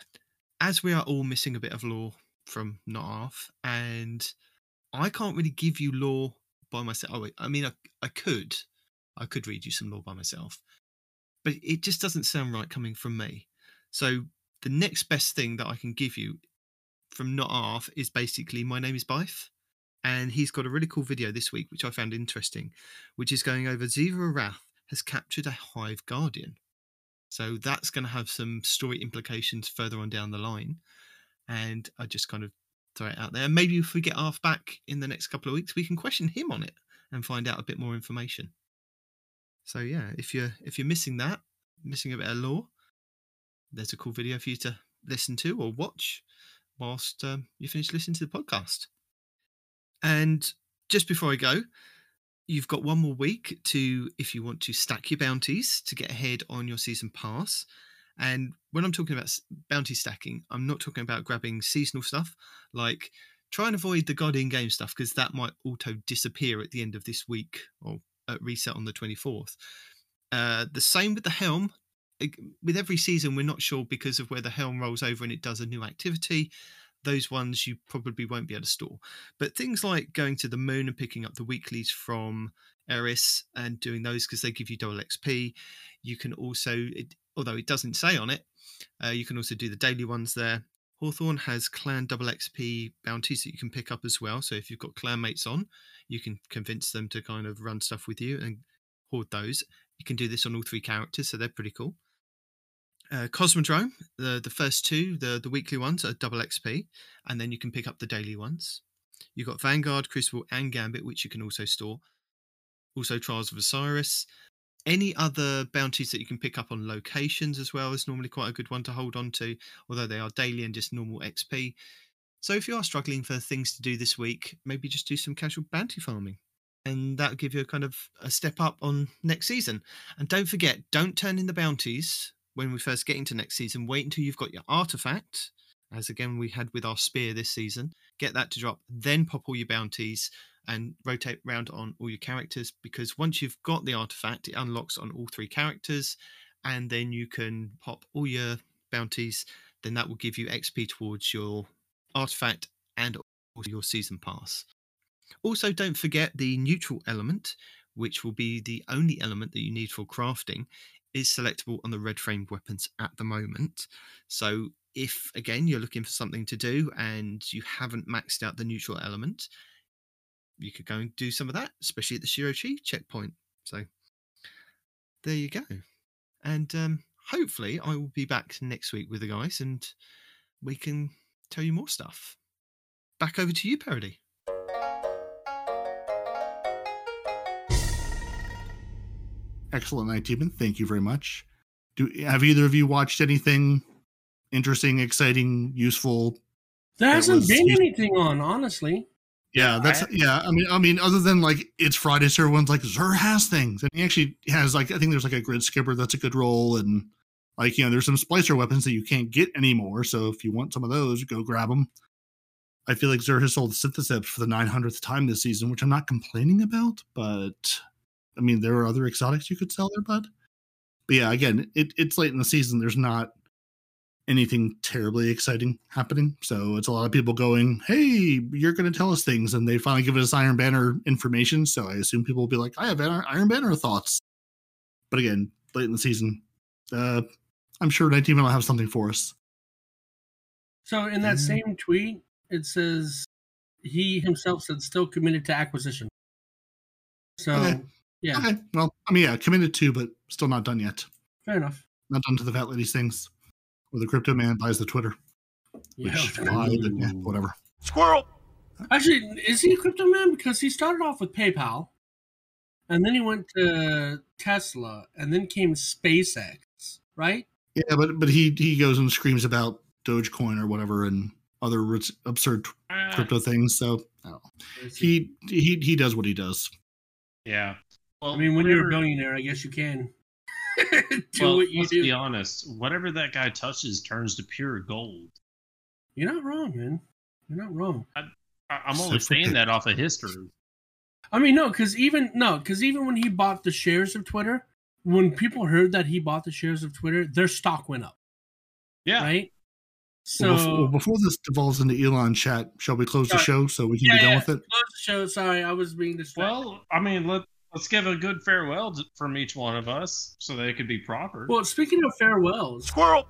as we are all missing a bit of lore from Not Half, and I can't really give you lore by myself. Oh, I mean, I, I could, I could read you some lore by myself, but it just doesn't sound right coming from me. So the next best thing that I can give you from Not Half is basically my name is Byf, and he's got a really cool video this week which I found interesting, which is going over Xivu Arath has captured a Hive Guardian. So that's going to have some story implications further on down the line. And I just kind of throw it out there. Maybe if we get Arth back in the next couple of weeks, we can question him on it and find out a bit more information. So yeah, if you're if you're missing that, missing a bit of lore, there's a cool video for you to listen to or watch whilst um, you finish listening to the podcast. And just before I go, you've got one more week to, if you want to stack your bounties to get ahead on your season pass. And when I'm talking about bounty stacking, I'm not talking about grabbing seasonal stuff. Like try and avoid the God in game stuff because that might auto disappear at the end of this week or at reset on the 24th. Uh, the same with the helm. With every season, we're not sure because of where the helm rolls over and it does a new activity those ones you probably won't be able to store. But things like going to the moon and picking up the weeklies from Eris and doing those because they give you double XP. You can also, it, although it doesn't say on it, uh, you can also do the daily ones there. Hawthorne has clan double XP bounties that you can pick up as well. So if you've got clan mates on, you can convince them to kind of run stuff with you and hoard those. You can do this on all three characters, so they're pretty cool uh, Cosmodrome, the the first two, the the weekly ones are double XP, and then you can pick up the daily ones. You've got Vanguard, Crucible, and Gambit, which you can also store. Also, Trials of Osiris. Any other bounties that you can pick up on locations as well is normally quite a good one to hold on to, although they are daily and just normal XP. So if you are struggling for things to do this week, maybe just do some casual bounty farming. And that'll give you a kind of a step up on next season. And don't forget, don't turn in the bounties when we first get into next season, wait until you've got your artifact, as again we had with our spear this season. Get that to drop, then pop all your bounties and rotate around on all your characters because once you've got the artifact, it unlocks on all three characters, and then you can pop all your bounties. Then that will give you XP towards your artifact and your season pass. Also, don't forget the neutral element, which will be the only element that you need for crafting is selectable on the red framed weapons at the moment. So if again you're looking for something to do and you haven't maxed out the neutral element, you could go and do some of that, especially at the Shuro Chi checkpoint. So there you go. And um, hopefully I will be back next week with the guys and we can tell you more stuff. Back over to you, Parody. Excellent night, Demon. Thank you very much. Do have either of you watched anything interesting, exciting, useful? There hasn't was- been you- anything on, honestly. Yeah, that's yeah. I mean, I mean, other than like it's Friday, so everyone's like Xûr has things, and he actually has like I think there's like a grid skipper that's a good role, and like you know there's some splicer weapons that you can't get anymore. So if you want some of those, go grab them. I feel like Xûr has sold Synthoceps for the 900th time this season, which I'm not complaining about, but I mean there are other exotics you could sell there, bud. But yeah, again, it, it's late in the season. There's not anything terribly exciting happening. So it's a lot of people going, Hey, you're going to tell us things. And they finally give us Iron Banner information. So I assume people will be like, I have Iron Iron Banner thoughts. But again, late in the season, uh, I'm sure 19 will have something for us. So in that same tweet, it says he himself said still committed to acquisition. So Okay. Yeah, Okay. Well, I mean, yeah, committed to, but still not done yet. fair enough. Not done to the fat lady's things. Or the crypto man buys the Twitter. Yeah. Which, why, then, yeah, whatever. Squirrel! Actually, is he a crypto man? Because he started off with PayPal, and then he went to Tesla, and then came SpaceX, right? Yeah, but but he he goes and screams about Dogecoin or whatever and other rit- absurd Ah, crypto things. So I don't know. he he he does what he does. yeah. Well, I mean, when you're a billionaire, I guess you can do well, what you let's be honest. Whatever that guy touches turns to pure gold. You're not wrong, man. You're not wrong. I, I'm only saying that off of history. I mean, no, because even no, because even when he bought the shares of Twitter, when people heard that he bought the shares of Twitter, their stock went up, Yeah. right? So well, before, well, before this devolves into Elon chat, shall we close the show so we can yeah, be done yeah, with it? close the show. Sorry, I was being distracted. Well, I mean, let let's give a good farewell to, from each one of us so they could be proper. Well, speaking of farewells, Squirrel!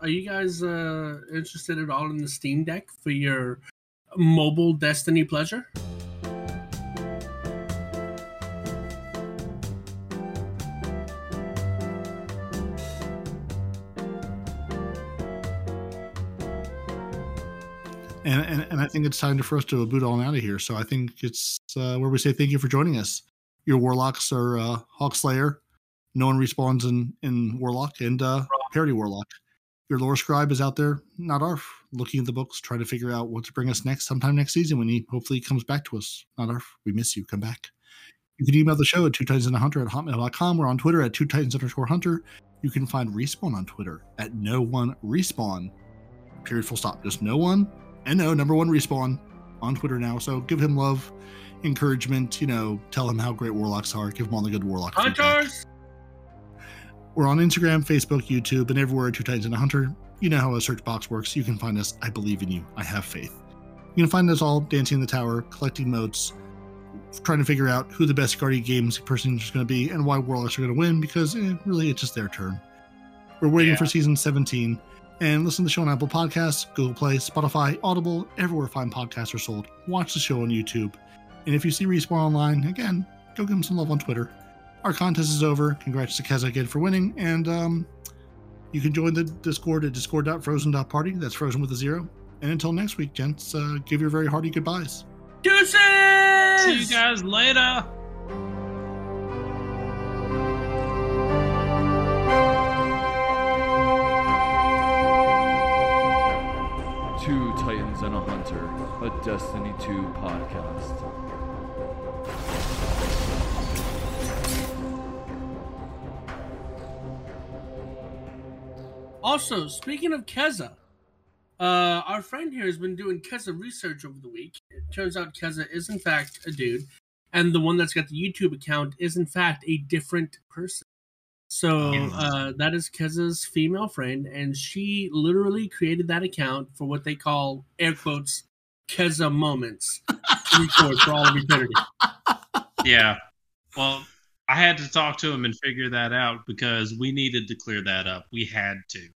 are you guys uh, interested at all in the Steam Deck for your mobile Destiny pleasure? And, and and I think it's time for us to boot on out of here. So I think it's uh, where we say thank you for joining us. Your warlocks are uh, Hawkslayer. No one respawns in in Warlock and uh, Parody Warlock. Your lore scribe is out there, not Arf, looking at the books, trying to figure out what to bring us next sometime next season when he hopefully comes back to us. Not Arf, we miss you. Come back. You can email the show at two titans and a hunter at hotmail.com. We're on Twitter at two titans underscore hunter. You can find Respawn on Twitter at no one respawn. Period full stop. Just no one and no number one respawn on Twitter now. So give him love, encouragement, you know, tell him how great warlocks are. Give him all the good warlock. feedback. Hunters! We're on Instagram, Facebook, YouTube, and everywhere Two Titans and a Hunter. You know how a search box works. You can find us. I believe in you. I have faith. You can find us all dancing in the tower, collecting motes, trying to figure out who the best Guardian Games person is going to be and why Warlocks are going to win because eh, really it's just their turn. We're waiting Yeah. for season 17. And listen to the show on Apple Podcasts, Google Play, Spotify, Audible, everywhere fine podcasts are sold. Watch the show on YouTube. And if you see Respawn online, again, go give them some love on Twitter our contest is over. Congrats to Keza again for winning. And um, you can join the Discord at discord.frozen.party. That's frozen with a zero. And until next week, gents, uh, give your very hearty goodbyes. Deuces! See you guys later. Two Titans and a Hunter, a Destiny 2 podcast. Also, speaking of Keza, uh, our friend here has been doing Keza research over the week. It turns out Keza is in fact a dude, and the one that's got the YouTube account is in fact a different person. So uh, that is Keza's female friend, and she literally created that account for what they call air quotes Keza moments to record for all of eternity. Yeah. Well, I had to talk to him and figure that out because we needed to clear that up. We had to.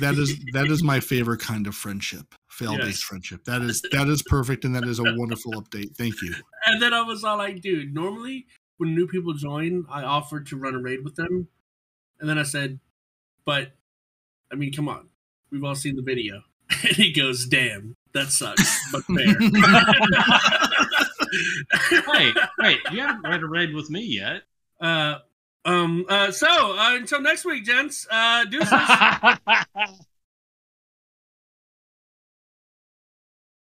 That is that is my favorite kind of friendship, fail based Yes. friendship. That is that is perfect, and that is a wonderful update. Thank you. And then I was all like, dude, normally when new people join, I offered to run a raid with them. And then I said, but I mean, come on. We've all seen the video. And he goes, damn, that sucks, but fair. Wait, wait, you haven't read a raid with me yet. uh, um, uh, so uh, until next week, gents, uh, deuces.